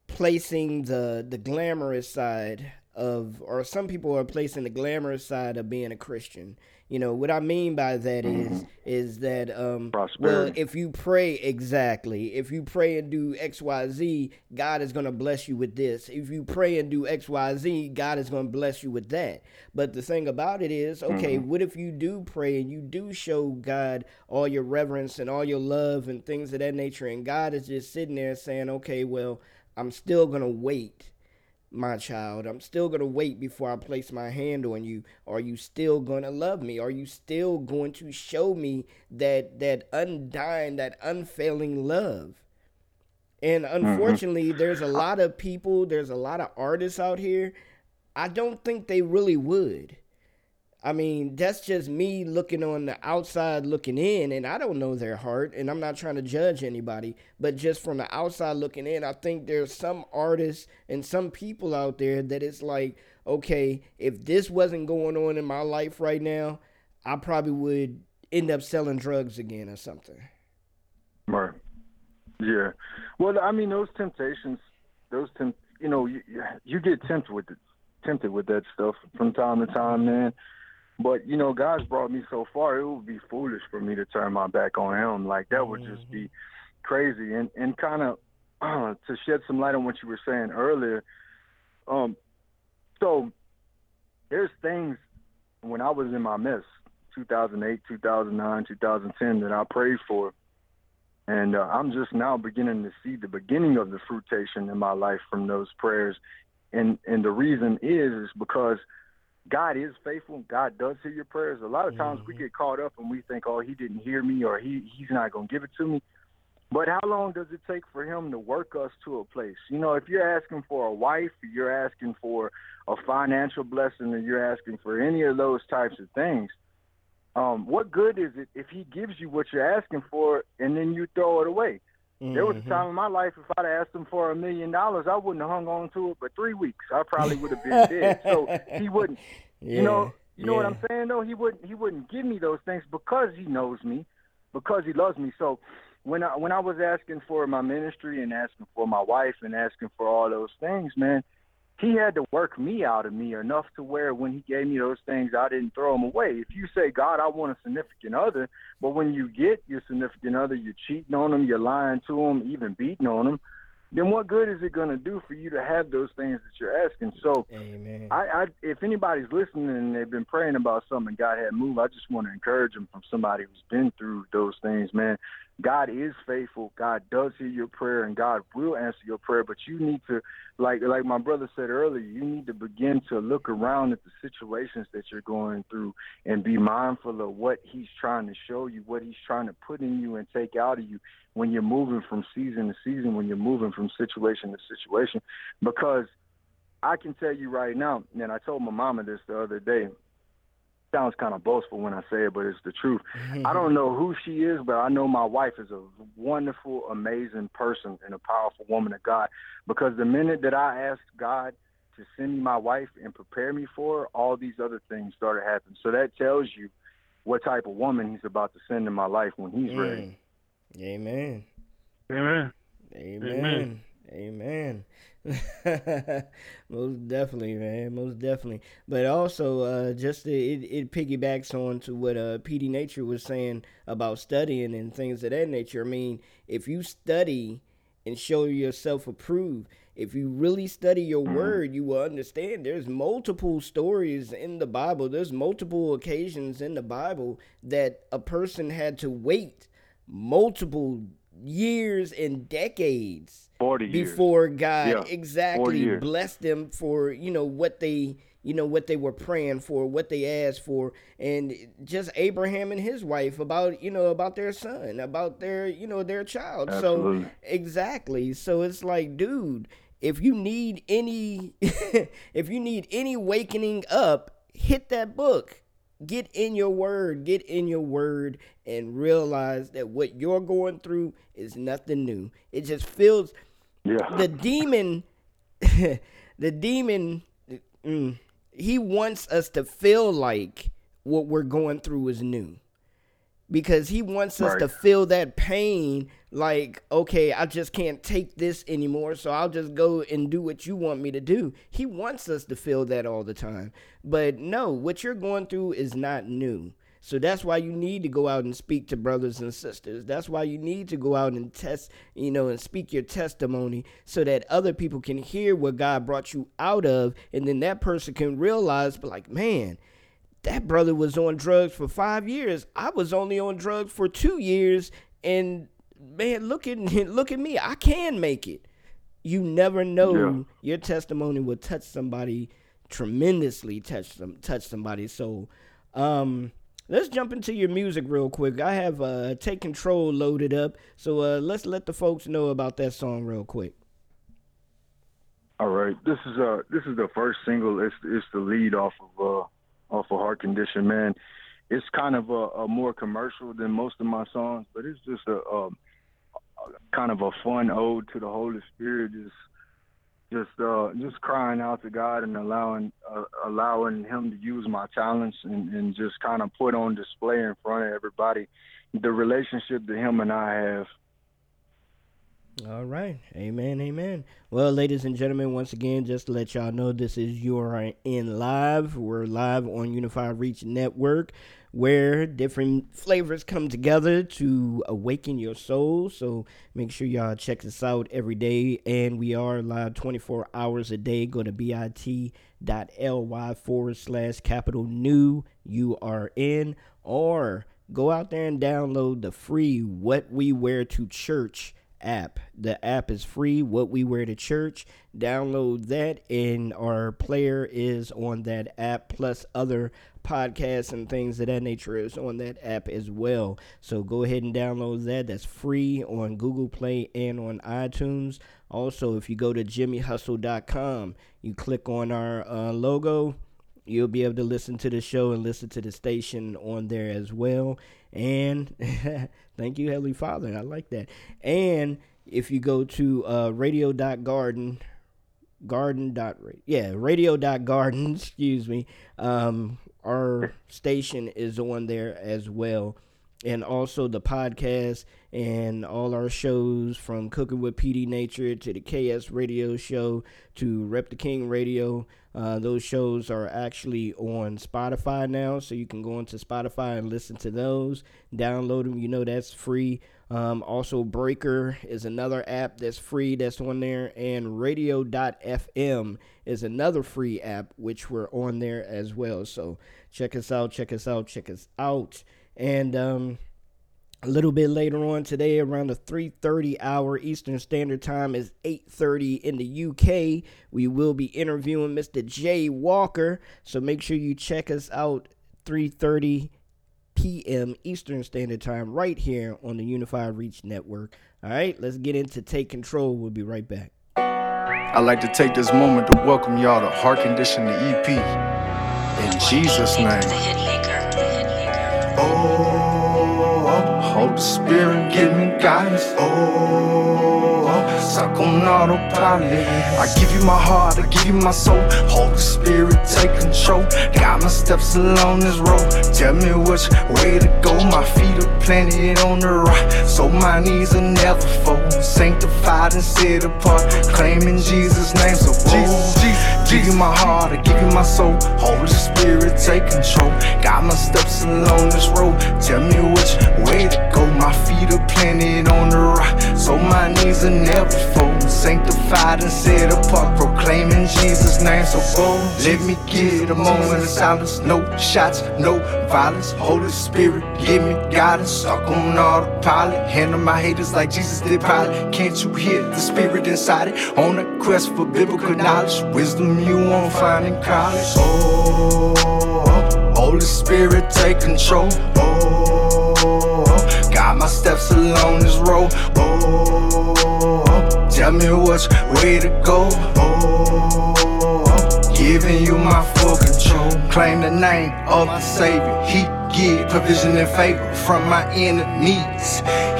placing the the glamorous side of or some people are placing the glamorous side of being a Christian. You know, what I mean by that is is that um well if you pray exactly, if you pray and do XYZ, God is going to bless you with this. If you pray and do XYZ, God is going to bless you with that. But the thing about it is, okay, what if you do pray and you do show God all your reverence and all your love and things of that nature and God is just sitting there saying, "Okay, well, I'm still going to wait." my child. I'm still going to wait before I place my hand on you. Are you still going to love me? Are you still going to show me that that undying, that unfailing love? And mm-hmm. unfortunately, there's a lot of people, there's a lot of artists out here. I don't think they really would. I mean, that's just me looking on the outside looking in, and I don't know their heart, and I'm not trying to judge anybody, but just from the outside looking in, I think there's some artists and some people out there that it's like, okay, if this wasn't going on in my life right now, I probably would end up selling drugs again or something. Right. Yeah. Well, I mean, those temptations, those temp, you know, you, you get tempted with it, tempted with that stuff from time to time, man. But you know, God's brought me so far. It would be foolish for me to turn my back on Him. Like that would just be crazy. And and kind of uh, to shed some light on what you were saying earlier. Um, so there's things when I was in my mess, 2008, 2009, 2010, that I prayed for, and uh, I'm just now beginning to see the beginning of the fruitation in my life from those prayers. And and the reason is is because God is faithful. God does hear your prayers. A lot of times we get caught up and we think, oh, he didn't hear me or he he's not going to give it to me. But how long does it take for him to work us to a place? You know, if you're asking for a wife, you're asking for a financial blessing, or you're asking for any of those types of things, um, what good is it if he gives you what you're asking for and then you throw it away? There was a mm-hmm. time in my life if I'd asked him for a million dollars, I wouldn't have hung on to it but three weeks. I probably would have been dead. So he wouldn't. You know, Yeah, you know what I'm saying? though. he wouldn't. He wouldn't give me those things because he knows me, because he loves me. So when I when I was asking for my ministry and asking for my wife and asking for all those things, man, he had to work me out of me enough to where when he gave me those things, I didn't throw them away. If you say, God, I want a significant other, but when you get your significant other, you're cheating on them, you're lying to them, even beating on them, then what good is it going to do for you to have those things that you're asking? So, Amen. I, I, if anybody's listening and they've been praying about something God had moved, I just want to encourage them from somebody who's been through those things, man. God is faithful. God does hear your prayer, and God will answer your prayer. But you need to, like, like my brother said earlier, you need to begin to look around at the situations that you're going through and be mindful of what He's trying to show you, what He's trying to put in you and take out of you when you're moving from season to season, when you're moving from situation to situation, because I can tell you right now, and I told my mama this the other day. Sounds kind of boastful when I say it, but it's the truth. I don't know who she is, but I know my wife is a wonderful, amazing person and a powerful woman of God. Because the minute that I asked God to send me my wife and prepare me for her, all these other things started happening. So that tells you what type of woman He's about to send in my life when He's ready. Mm. Amen. Amen. Amen. Amen. Most definitely, man. Most definitely. But also, uh, just to, it, it piggybacks on to what uh, PD Nature was saying about studying and things of that nature. I mean, if you study and show yourself approved, if you really study your word, you will understand there's multiple stories in the Bible. There's multiple occasions in the Bible that a person had to wait multiple years and decades 40 years. before God Yeah, exactly blessed them for you know what they you know what they were praying for, what they asked for, and just Abraham and his wife about you know about their son, about their you know their child. Absolutely. So exactly. So it's like, dude, if you need any if you need any wakening up, hit that book. Get in your word, get in your word, and realize that what you're going through is nothing new. It just feels Yeah. the demon the demon mm, he wants us to feel like what we're going through is new because he wants us to feel that pain like okay i just can't take this anymore so i'll just go and do what you want me to do he wants us to feel that all the time but no what you're going through is not new so that's why you need to go out and speak to brothers and sisters. That's why you need to go out and test, you know, and speak your testimony so that other people can hear what God brought you out of. And then that person can realize, but like, man, that brother was on drugs for five years. I was only on drugs for two years. And man, look at look at me. I can make it. You never know. Yeah. Your testimony will touch somebody tremendously touch them touch somebody's soul. Um Let's jump into your music real quick. I have uh, Take Control loaded up, so uh, let's let the folks know about that song real quick. All right, this is uh this is the first single. It's it's the lead off of uh of Heart Condition, man. It's kind of a, a more commercial than most of my songs, but it's just a, um a kind of a fun ode to the Holy Spirit. Just just uh, just crying out to God and allowing uh, allowing Him to use my talents and, and just kind of put on display in front of everybody the relationship that Him and I have. All right. Amen. Amen. Well, ladies and gentlemen, once again, just to let y'all know, this is You Are in Live. We're live on Unified Reach Network, where different flavors come together to awaken your soul. So make sure y'all check us out every day. And we are live 24 hours a day. Go to bit.ly forward slash capital new URN or go out there and download the free What We Wear to Church app. The app is free. What we wear to church. Download that, and our player is on that app, plus other podcasts and things of that nature is on that app as well. So go ahead and download that. That's free on Google Play and on iTunes. Also, if you go to jimmyhustle.com, you click on our uh, logo you'll be able to listen to the show and listen to the station on there as well. And thank you, Heavenly Father. I like that. And if you go to uh, radio.garden, garden dot yeah radio dot excuse me um our station is on there as well and also the podcast and all our shows from Cooking with PD Nature to the KS Radio Show to Rep the King Radio. Uh, those shows are actually on Spotify now, so you can go into Spotify and listen to those. Download them, you know that's free. Um, also, Breaker is another app that's free that's on there, and Radio.fm is another free app which we're on there as well. So check us out, check us out, check us out. And um, a little bit later on today, around the 3:30 hour Eastern Standard Time, is 8:30 in the UK. We will be interviewing Mr. Jay Walker, so make sure you check us out 3:30 p.m. Eastern Standard Time right here on the Unified Reach Network. All right, let's get into Take Control. We'll be right back. I'd like to take this moment to welcome y'all to Heart Condition the EP. In Jesus' name. Oh, Holy Spirit, give me guidance. Oh, suck on autopilot. I give you my heart, I give you my soul. Holy Spirit, take control. Got my steps along this road. Tell me which way to go. My feet are planted on the rock, so my knees will never fall. Sanctified and set apart, claiming Jesus' name. So, oh, Jesus, Jesus, give you my heart, I give you my soul. Holy Spirit, take control. Got my steps along this road. Tell me which way to go. My feet are planted on the rock, so my knees will never fall. Sanctified and set apart, proclaiming Jesus' name. So bold, let me get a moment of silence. No shots, no violence. Holy Spirit, give me guidance. Stuck on autopilot, handle my haters like Jesus did Pilate. Can't you hear the spirit inside it? On a quest for biblical knowledge, wisdom you won't find in college. Oh, Holy Spirit, take control. Oh, got my steps along this road. Oh, tell me which way to go. Oh, giving you my full control. Claim the name of my Savior. He give provision and favor from my enemies.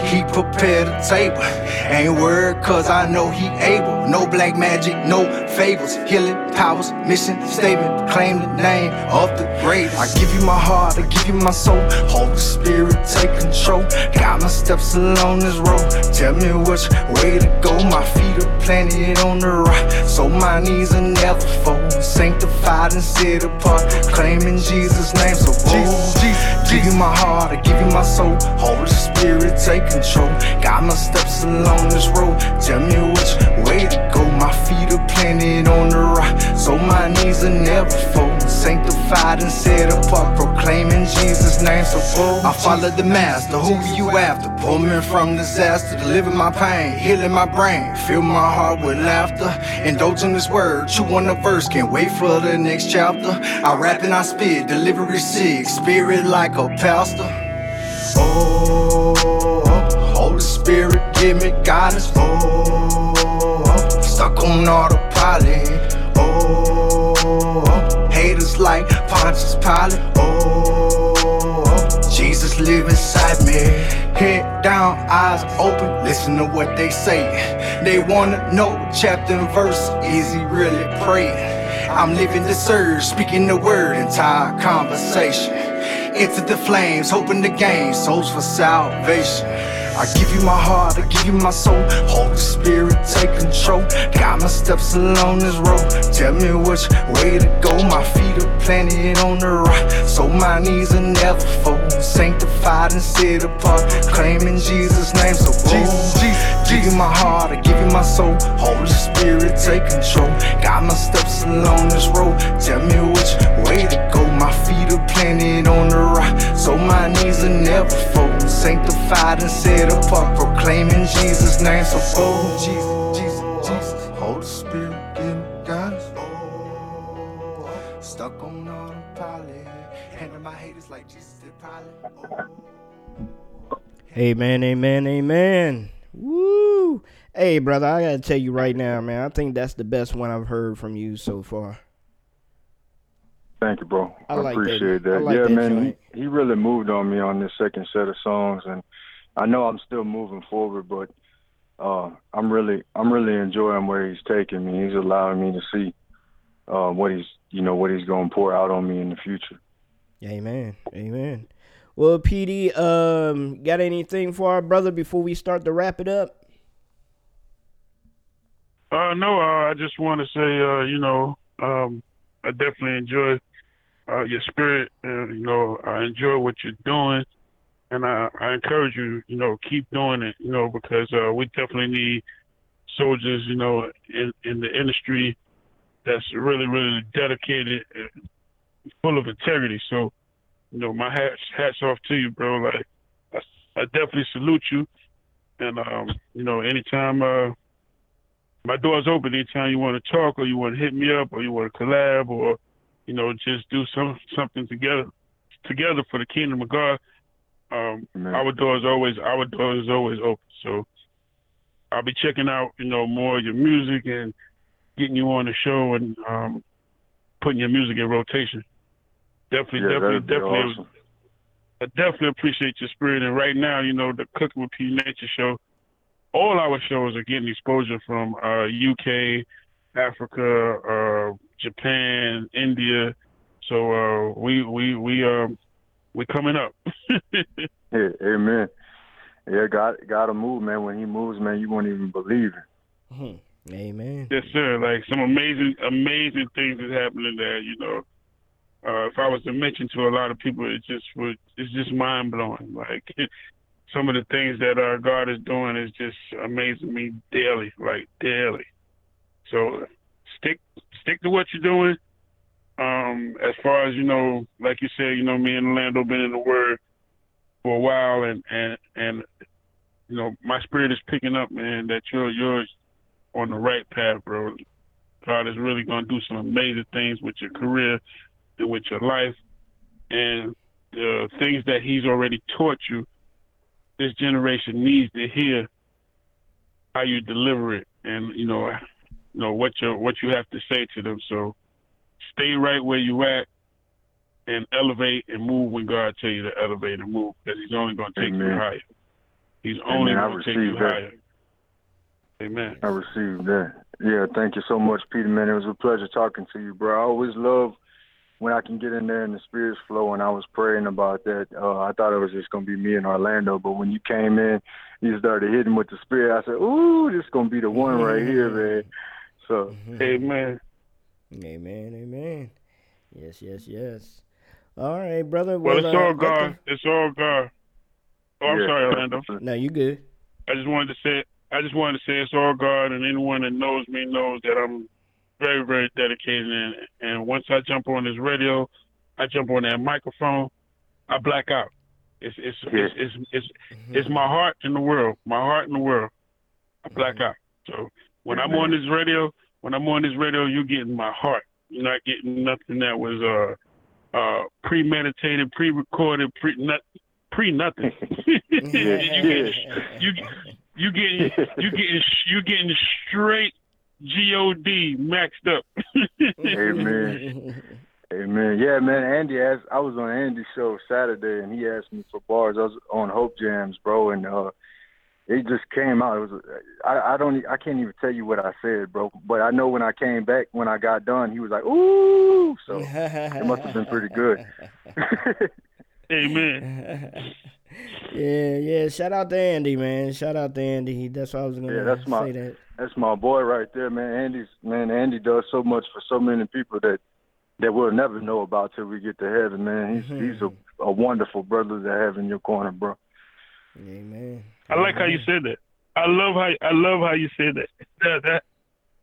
He prepared a table. Ain't worried cause I know he able. No black magic, no favors. Healing powers, mission statement. Claim the name of the greatest. I give you my heart, I give you my soul. Holy Spirit, take control. Got my steps along this road. Tell me which way to go. My feet are planted on the rock. So my knees will never fall. Sanctified and set apart. Claiming Jesus' name. So oh, bold. Give you my heart, I give you my soul. Holy Spirit, take control. Got my steps along this road. Tell me which way to go. Feet are planted on the rock, so my knees are never fall. Sanctified and set apart, proclaiming Jesus' name. So bold. I follow the master. Who are you after? Pull me from disaster, delivering my pain, healing my brain, fill my heart with laughter. Indulge in this word, chew on the verse, can't wait for the next chapter. I rap and I spit, delivery sick, spirit like a pastor. Oh, Holy Spirit, give me guidance. Oh, stuck on autopilot. Oh, haters like Pontius Pilate. Oh, Jesus live inside me. Head down, eyes open, listen to what they say. They wanna know chapter and verse, is he really praying? I'm living the surge, speaking the word, entire conversation. Into the flames, hoping to gain souls for salvation. I give you my heart, I give you my soul. Holy Spirit, take control. Got my steps along this road. Tell me which way to go. My feet are planted on the rock, so my knees are never fold. Sanctified and set apart, claiming Jesus' name. So Jesus, Jesus, give you my heart, I give you my soul. Holy Spirit, take control. Got my steps along this road. Tell me which way to go. My feet are planted on the rock, so my knees are never fold. Sanctified and set apart, proclaiming Jesus' name. So oh, Jesus, Jesus, Jesus, Holy Spirit, give guidance. Stuck on autopilot, handle my haters like Jesus did Pilate. Oh. Amen, amen, amen. Woo! Hey, brother, I gotta tell you right now, man. I think that's the best one I've heard from you so far. Thank you, bro. I I, like that. appreciate that. I like yeah, that man, joint. he, he really moved on me on this second set of songs, and I know I'm still moving forward, but uh, I'm really, I'm really enjoying where he's taking me. He's allowing me to see uh, what he's, you know, what he's going to pour out on me in the future. Amen, amen. Well, PD, um, got anything for our brother before we start to wrap it up? Uh, no, uh, I just want to say, uh, you know, um, I definitely enjoy uh, your spirit, and you know, I enjoy what you're doing, and I, I encourage you, you know, keep doing it, you know, because uh, we definitely need soldiers, you know, in in the industry that's really, really dedicated, and full of integrity. So, you know, my hats hats off to you, bro. Like, I, I definitely salute you, and um, you know, anytime uh my door's open anytime you want to talk or you want to hit me up or you want to collab or you know just do some something together together for the kingdom of God. Um, our door is always our door is always open. So I'll be checking out you know more of your music and getting you on the show and um, putting your music in rotation. Definitely, Yeah, definitely, definitely. awesome. I definitely appreciate your spirit. And right now, you know, the Cooking with P Nature show, all our shows are getting exposure from uh, UK, Africa, uh, Japan, India. So uh, we we we um we coming up. Yeah, amen. Yeah, God, got to move, man. When He moves, man, you won't even believe it. Hmm. Amen. Yes, sir. Like some amazing, amazing things is happening there. You know, uh, if I was to mention to a lot of people, it just would, it's just mind blowing. Like some of the things that our God is doing is just amazing me daily, like daily. So stick, stick to what you're doing. Um, as far as you know, like you said, you know, me and Orlando been in the Word for a while, and and and you know, my spirit is picking up, man. That you're you're on the right path, bro. God is really to do some amazing things with your career and with your life, and the things that He's already taught you. This generation needs to hear how you deliver it, and you know, you know what you what you have to say to them. So, stay right where you at, and elevate and move when God tell you to elevate and move, because He's only going to take you higher. He's only Amen. Going to take you that. higher. Amen. I received that. Yeah, thank you so much, Peter. Man, it was a pleasure talking to you, bro. I always love when I can get in there and the spirits flow. And I was praying about that. Uh, I thought it was just gonna be me and Orlando, but when you came in, you started hitting with the spirit. I said, "Ooh, this is gonna be the one right here, man." So, mm-hmm. Amen. Amen, amen. Yes, yes, yes. All right, brother. Well, it's uh, all let God. It's all uh, God. Oh, I'm Yeah. sorry, Orlando. the- No, you good. I just wanted to say, I just wanted to say it's all God, and anyone that knows me knows that I'm very, very dedicated. And, and once I jump on this radio, I jump on that microphone, I black out. It's it's Yeah. it's, it's it's mm-hmm. it's my heart in the world. My heart in the world. I black mm-hmm. out. So when I'm on this radio, when I'm on this radio, you're getting my heart. You're not getting nothing that was uh uh premeditated, pre-recorded, pre not pre nothing. you get you you getting you getting you getting straight God maxed up. Amen. Man, yeah man. Andy asked. I was on Andy's show Saturday, and he asked me for bars. I was on Hope Jams, bro, and uh, it just came out. It was. I, I don't. e- I can't even tell you what I said, bro. But I know when I came back, when I got done, he was like, "Ooh!" So it must have been pretty good. Amen. yeah, yeah. Shout out to Andy, man. Shout out to Andy. That's what I was gonna Yeah, that's my say. That that's my boy right there, man. Andy's man. Andy does so much for so many people that that we'll never know about till we get to heaven, man. He's he's a, mm-hmm. a wonderful brother to have in your corner, bro. Amen. I like how you said that. I love how I love how you said that. That that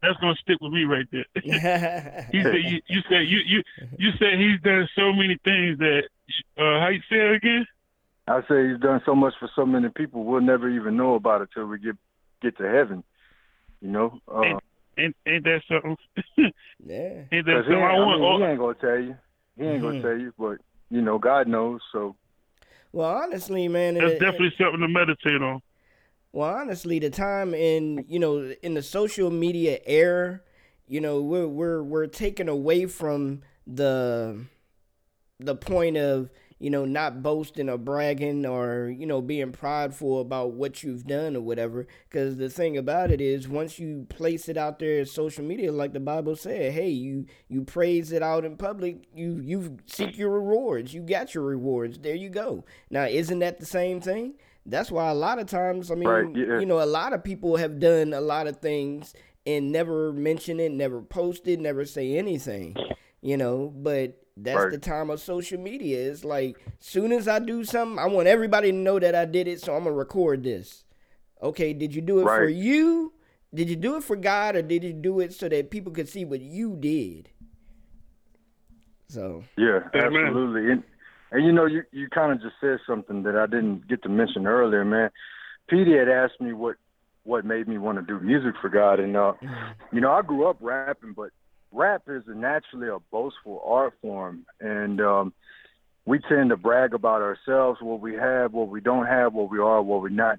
that's gonna stick with me right there. he said you, you said you you you said he's done so many things that uh how you say it again? I say he's done so much for so many people we'll never even know about it till we get get to heaven. You know, uh, Ain't, ain't ain't that something? yeah. Ain't that 'cause he, something? ain't, I I want mean, all, he ain't gonna tell you. He ain't Mhm. gonna tell you, but you know, God knows. So Well, honestly, man, that's it- definitely something to meditate on. Well, honestly, the time in you know in the social media era, you know, we're we're we're taken away from the the point of you know not boasting or bragging or you know being prideful about what you've done or whatever. Because the thing about it is, once you place it out there as social media, like the Bible said, hey, you you praise it out in public, you you seek your rewards, you got your rewards. There you go. Now, isn't that the same thing? That's why a lot of times, I mean, Right, yeah. you know, a lot of people have done a lot of things and never mention it, never posted, never say anything, you know, but that's Right. the time of social media. It's like, soon as I do something, I want everybody to know that I did it, so I'm going to record this. Okay, did you do it for you? Did you do it for God or did you do it so that people could see what you did? So, Yeah, Amen. absolutely. And and you know, you you kind of just said something that I didn't get to mention earlier, man. Petey had asked me what what made me want to do music for God, and uh, you know, I grew up rapping, but rap is naturally a boastful art form, and um, we tend to brag about ourselves, what we have, what we don't have, what we are, what we're not.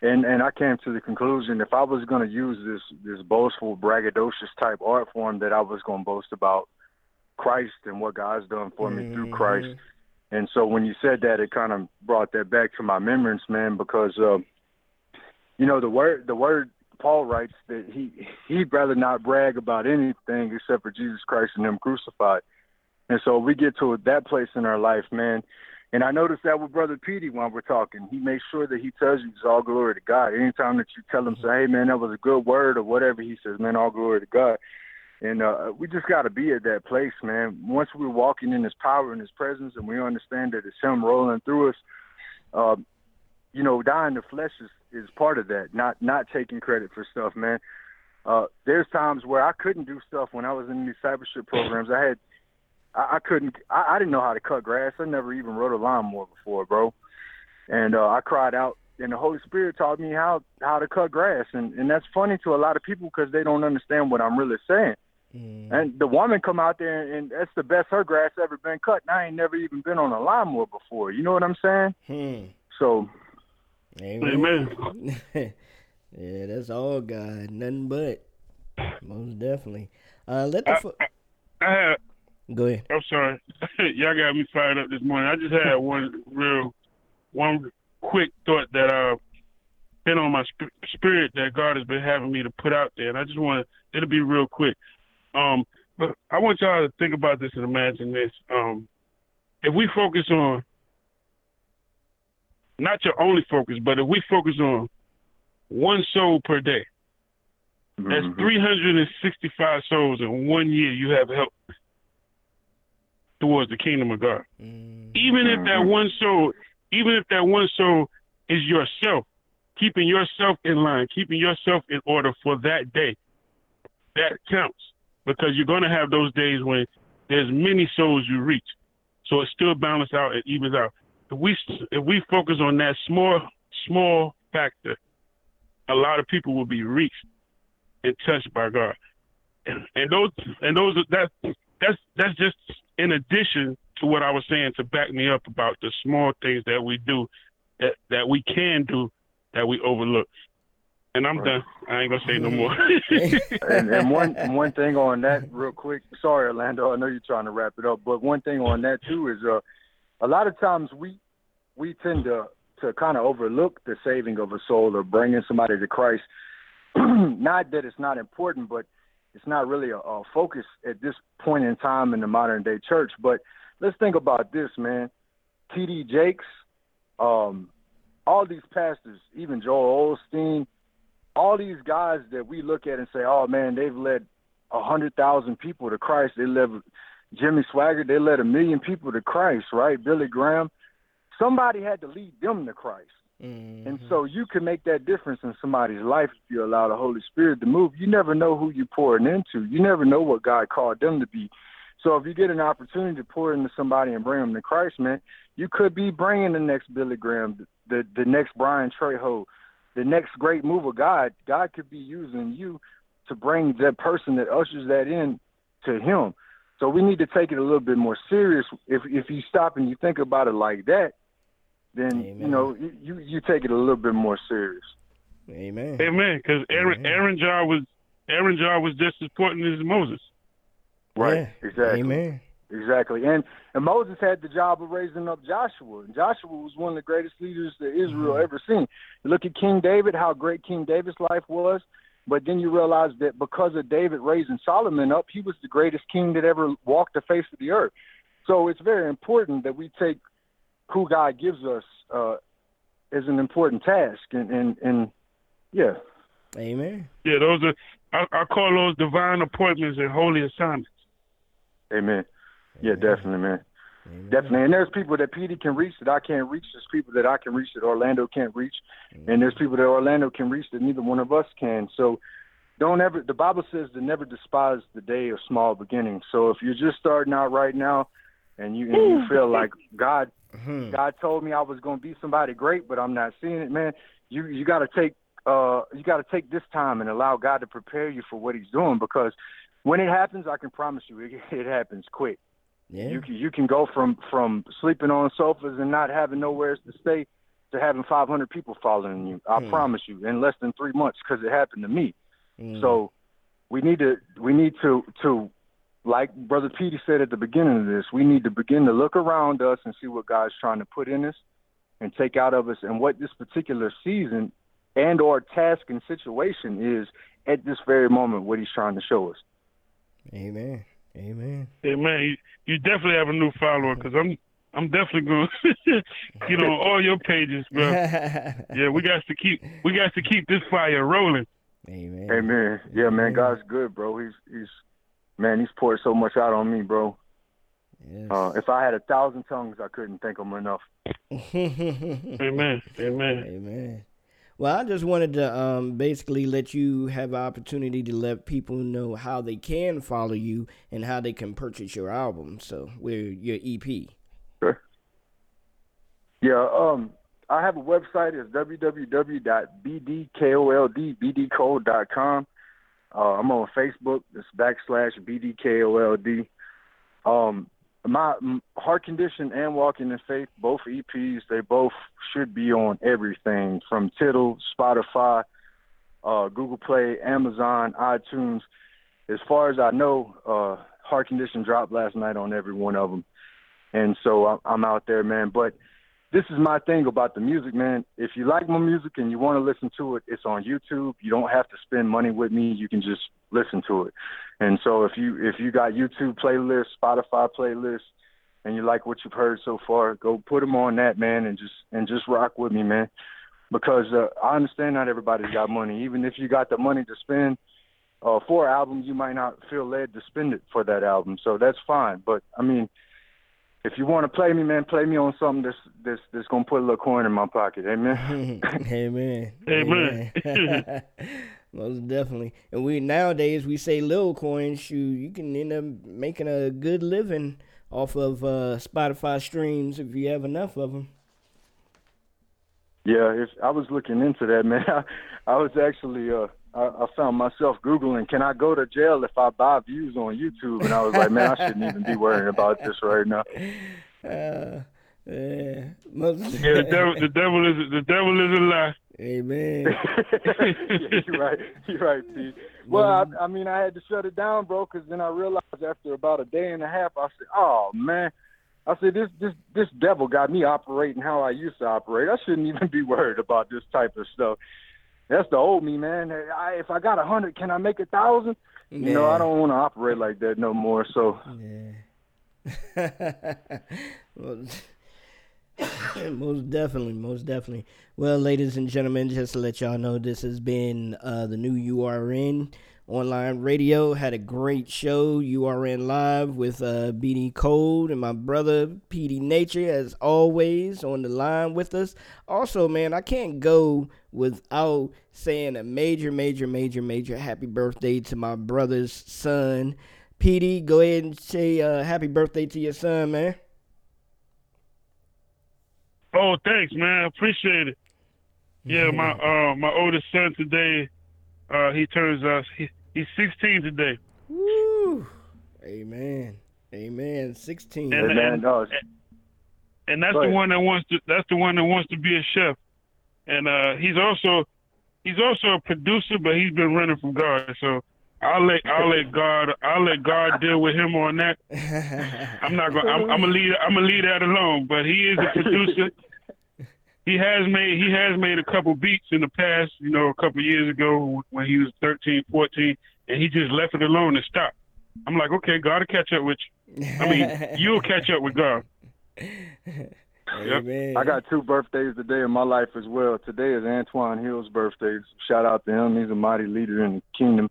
And and I came to the conclusion if I was going to use this this boastful, braggadocious type art form, that I was going to boast about Christ and what God's done for me through Christ. And so when you said that, it kind of brought that back to my remembrance, man, because uh, you know the word the word Paul writes that he he'd rather not brag about anything except for Jesus Christ and Him crucified. And so we get to that place in our life, man. And I noticed that with Brother Petey when we're talking. He makes sure that he tells you it's all glory to God. Anytime that you tell him, say, hey, man, that was a good word or whatever, he says, man, all glory to God. And uh, we just got to be at that place, man. Once we're walking in His power and His presence, and we understand that it's Him rolling through us, uh, you know, dying the flesh is, is part of that. Not not taking credit for stuff, man. Uh, there's times where I couldn't do stuff when I was in these discipleship programs. I had, I, I couldn't, I, I didn't know how to cut grass. I never even rode a lawnmower before, bro. And uh, I cried out, and the Holy Spirit taught me how how to cut grass. And and that's funny to a lot of people because they don't understand what I'm really saying. And the woman come out there and that's the best her grass ever been cut. And I ain't never even been on a lawnmower before. You know what I'm saying? Hmm. So Amen. yeah, that's all God, nothing but. Most definitely. Uh, let the fo- I had go ahead. I'm sorry. Y'all got me fired up this morning. I just had one real, one quick thought that uh been on my sp- spirit that God has been having me to put out there, and I just want to. It'll be real quick. Um, but I want y'all to think about this and imagine this. Um, if we focus on not your only focus, but if we focus on one soul per day, that's mm-hmm. 365 souls in one year you have helped towards the kingdom of God. Mm. Even if that mm-hmm. one soul, even if that one soul is yourself, keeping yourself in line, keeping yourself in order for that day, that counts because you're going to have those days when there's many souls you reach. So it still balances out and evens out. If we if we focus on that small small factor, a lot of people will be reached and touched by God. And, and those and those that that's that's just in addition to what I was saying to back me up about the small things that we do that that we can do that we overlook. And I'm done. I ain't gonna say no more. and, and one one thing on that, real quick. Sorry, Orlando. I know you're trying to wrap it up, but one thing on that too is, uh, a lot of times we we tend to to kind of overlook the saving of a soul or bringing somebody to Christ. not that it's not important, but it's not really a, a focus at this point in time in the modern day church. But let's think about this, man. T.D. Jakes, um, all these pastors, even Joel Osteen, all these guys that we look at and say, "Oh man, they've led a hundred thousand people to Christ." They led Jimmy Swaggart, they led a million people to Christ, right? Billy Graham. Somebody had to lead them to Christ. Mm-hmm. And so you can make that difference in somebody's life if you allow the Holy Spirit to move. You never know who you're pouring into. You never know what God called them to be. So if you get an opportunity to pour into somebody and bring them to Christ, man, you could be bringing the next Billy Graham, the the next Brian Trejo, the next great move of God. God could be using you to bring that person that ushers that in to Him. So we need to take it a little bit more serious. If if you stop and you think about it like that, then you know you, you you take it a little bit more serious. Amen. Amen. Because Aaron Aaron Jar was Aaron Jar was just as important as Moses. Right. Exactly. Amen. Exactly. And and Moses had the job of raising up Joshua. And Joshua was one of the greatest leaders that Israel mm-hmm. ever seen. You look at King David, how great King David's life was, but then you realize that because of David raising Solomon up, he was the greatest king that ever walked the face of the earth. So it's very important that we take who God gives us uh, as an important task. And, and, and yeah. Amen. Yeah, those are I, I call those divine appointments and holy assignments. Amen. Yeah, definitely, man. Definitely. And there's people that Petey can reach that I can't reach. There's people that I can reach that Orlando can't reach. And there's people that Orlando can reach that neither one of us can. So don't ever, the Bible says to never despise the day of small beginnings. So if you're just starting out right now and you, and you feel like God, God told me I was going to be somebody great, but I'm not seeing it, man, you, you got to take, uh, you got to take this time and allow God to prepare you for what he's doing because when it happens, I can promise you it, it happens quick. Yeah. You can you can go from from sleeping on sofas and not having nowhere to stay to having 500 people following you. I Hmm. promise you, in less than three months, because it happened to me. Mm. So we need to we need to to like Brother Petey said at the beginning of this, we need to begin to look around us and see what God's trying to put in us and take out of us, and what this particular season and or task and situation is at this very moment. What He's trying to show us. Amen. Amen. Hey man, you, you definitely have a new follower because I'm I'm definitely going to get on all your pages, bro. yeah, we got to keep we got to keep this fire rolling. Amen. Amen. Yeah, man, God's good, bro. He's he's man, he's poured so much out on me, bro. Uh, if I had a thousand tongues, I couldn't thank him enough. Amen. Amen. Amen. Well, I just wanted to um, basically let you have opportunity to let people know how they can follow you and how they can purchase your album. So, we're your EP. Sure. Yeah, um, I have a website. It's www.bdkoldbdcode.com. Uh, I'm on Facebook. It's backslash bdkold. Um, my heart condition and walking in faith, both EPs, they both should be on everything from Tidal, Spotify, uh, Google Play, Amazon, iTunes. As far as I know, uh, heart condition dropped last night on every one of them, and so I'm out there, man. But this is my thing about the music, man. If you like my music and you want to listen to it, it's on YouTube. You don't have to spend money with me. You can just listen to it. And so if you if you got YouTube playlists, Spotify playlists, and you like what you've heard so far, go put them on that, man, and just and just rock with me, man. Because uh, I understand not everybody's got money. Even if you got the money to spend uh, for an album, you might not feel led to spend it for that album. So that's fine. But I mean, if you want to play me, man, play me on something that's that's that's gonna put a little coin in my pocket. Amen. Amen. Amen. Amen. Most definitely. And we nowadays we say little coins. Shoot, you can end up making a good living off of uh, Spotify streams if you have enough of them. Yeah, if, I was looking into that, man. I, I was actually uh I, I found myself googling, can I go to jail if I buy views on YouTube? And I was like, man, I shouldn't even be worrying about this right now. Uh, yeah. Yeah, the devil, the devil is the devil is a lie. Amen. yeah, you're right. You're right, P. Well, I, I mean, I had to shut it down, bro, because then I realized after about a day and a half, I said, "Oh man," I said, "This this this devil got me operating how I used to operate. I shouldn't even be worried about this type of stuff." That's the old me, man. I, if I got a hundred, can I make a thousand? You know, I don't want to operate like that no more. So well, most definitely, most definitely. Well, ladies and gentlemen, just to let y'all know, this has been uh, the new URN online radio. Had a great show, URN live with uh, BD Code and my brother PD Nature, as always, on the line with us. Also, man, I can't go without saying a major, major, major, major happy birthday to my brother's son. PD, go ahead and say uh, happy birthday to your son, man. Oh, thanks, man. I appreciate it. Yeah, my uh my oldest son today, uh he turns uh he, he's 16 today. Woo! Amen. Amen. 16. And, and, and that's the one that wants to that's the one that wants to be a chef. And uh he's also he's also a producer, but he's been running from God. So I'll let I'll let God I'll let God deal with him on that. I'm not gonna I'm, I'm gonna leave I'm gonna leave that alone. But he is a producer. He has made he has made a couple beats in the past, you know, a couple years ago when he was 13, 14, and he just left it alone and stopped. I'm like, okay, God will catch up with you. I mean, you'll catch up with God. Amen. I got two birthdays today in my life as well. Today is Antoine Hill's birthday. Shout out to him. He's a mighty leader in the kingdom.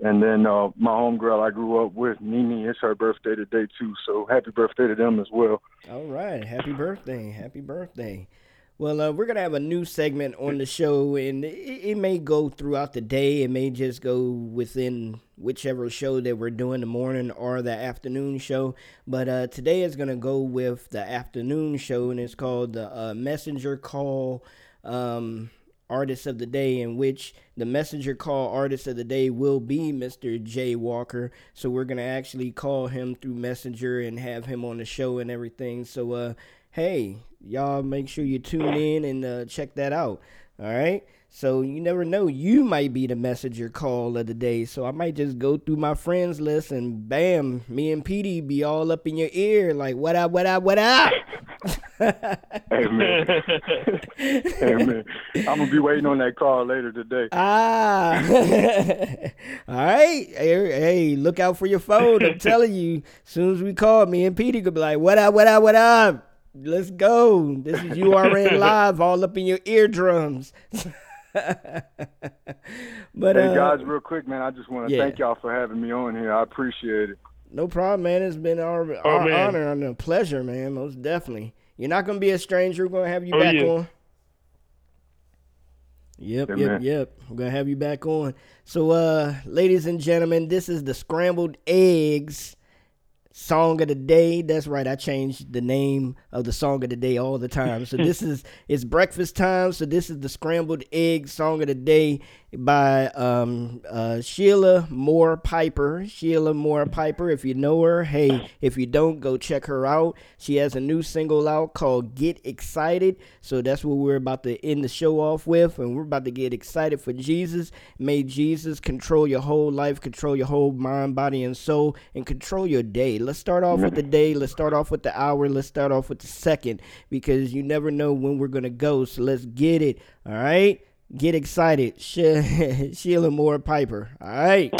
And then uh, my homegirl I grew up with, Nini, it's her birthday today too. So happy birthday to them as well. All right. Happy birthday. Happy birthday. Well, uh, we're going to have a new segment on the show, and it, it may go throughout the day. It may just go within whichever show that we're doing, the morning or the afternoon show. But uh, today is going to go with the afternoon show, and it's called the uh, Messenger Call um, Artist of the Day, in which the Messenger Call Artist of the Day will be Mr. Jay Walker. So we're going to actually call him through Messenger and have him on the show and everything. So, uh, hey, y'all make sure you tune in and uh, check that out. All right. So you never know, you might be the messenger call of the day. So I might just go through my friends list and bam, me and Petey be all up in your ear, like what up, what up, what up. Amen. Amen. I'm gonna be waiting on that call later today. Ah, all right. Hey, hey, look out for your phone. I'm telling you, as soon as we call, me and Petey could be like, "What up? What up? What up? Let's go. This is URN live, all up in your eardrums." but hey uh, guys, real quick, man, I just want to yeah. thank y'all for having me on here. I appreciate it. No problem, man. It's been our, Oh, our man. honor and a pleasure, man. Most definitely. You're not gonna be a stranger. We're gonna have you Oh, back yeah. on. Yep, Yeah, yep, man. yep. We're gonna have you back on. So, uh, ladies and gentlemen, this is the scrambled eggs song of the day. That's right. I changed the name of the song of the day all the time. So this is it's breakfast time. So this is the scrambled egg song of the day by um uh Sheila Moore Piper. Sheila Moore Piper. If you know her, hey, if you don't, go check her out. She has a new single out called Get Excited. So that's what we're about to end the show off with, and we're about to get excited for Jesus. May Jesus control your whole life, control your whole mind, body, and soul, and control your day. Let's start off with the day. Let's start off with the hour. Let's start off with the second because you never know when we're gonna go. So let's get it. All right. Get excited. She- Sheila Moore Piper. All right.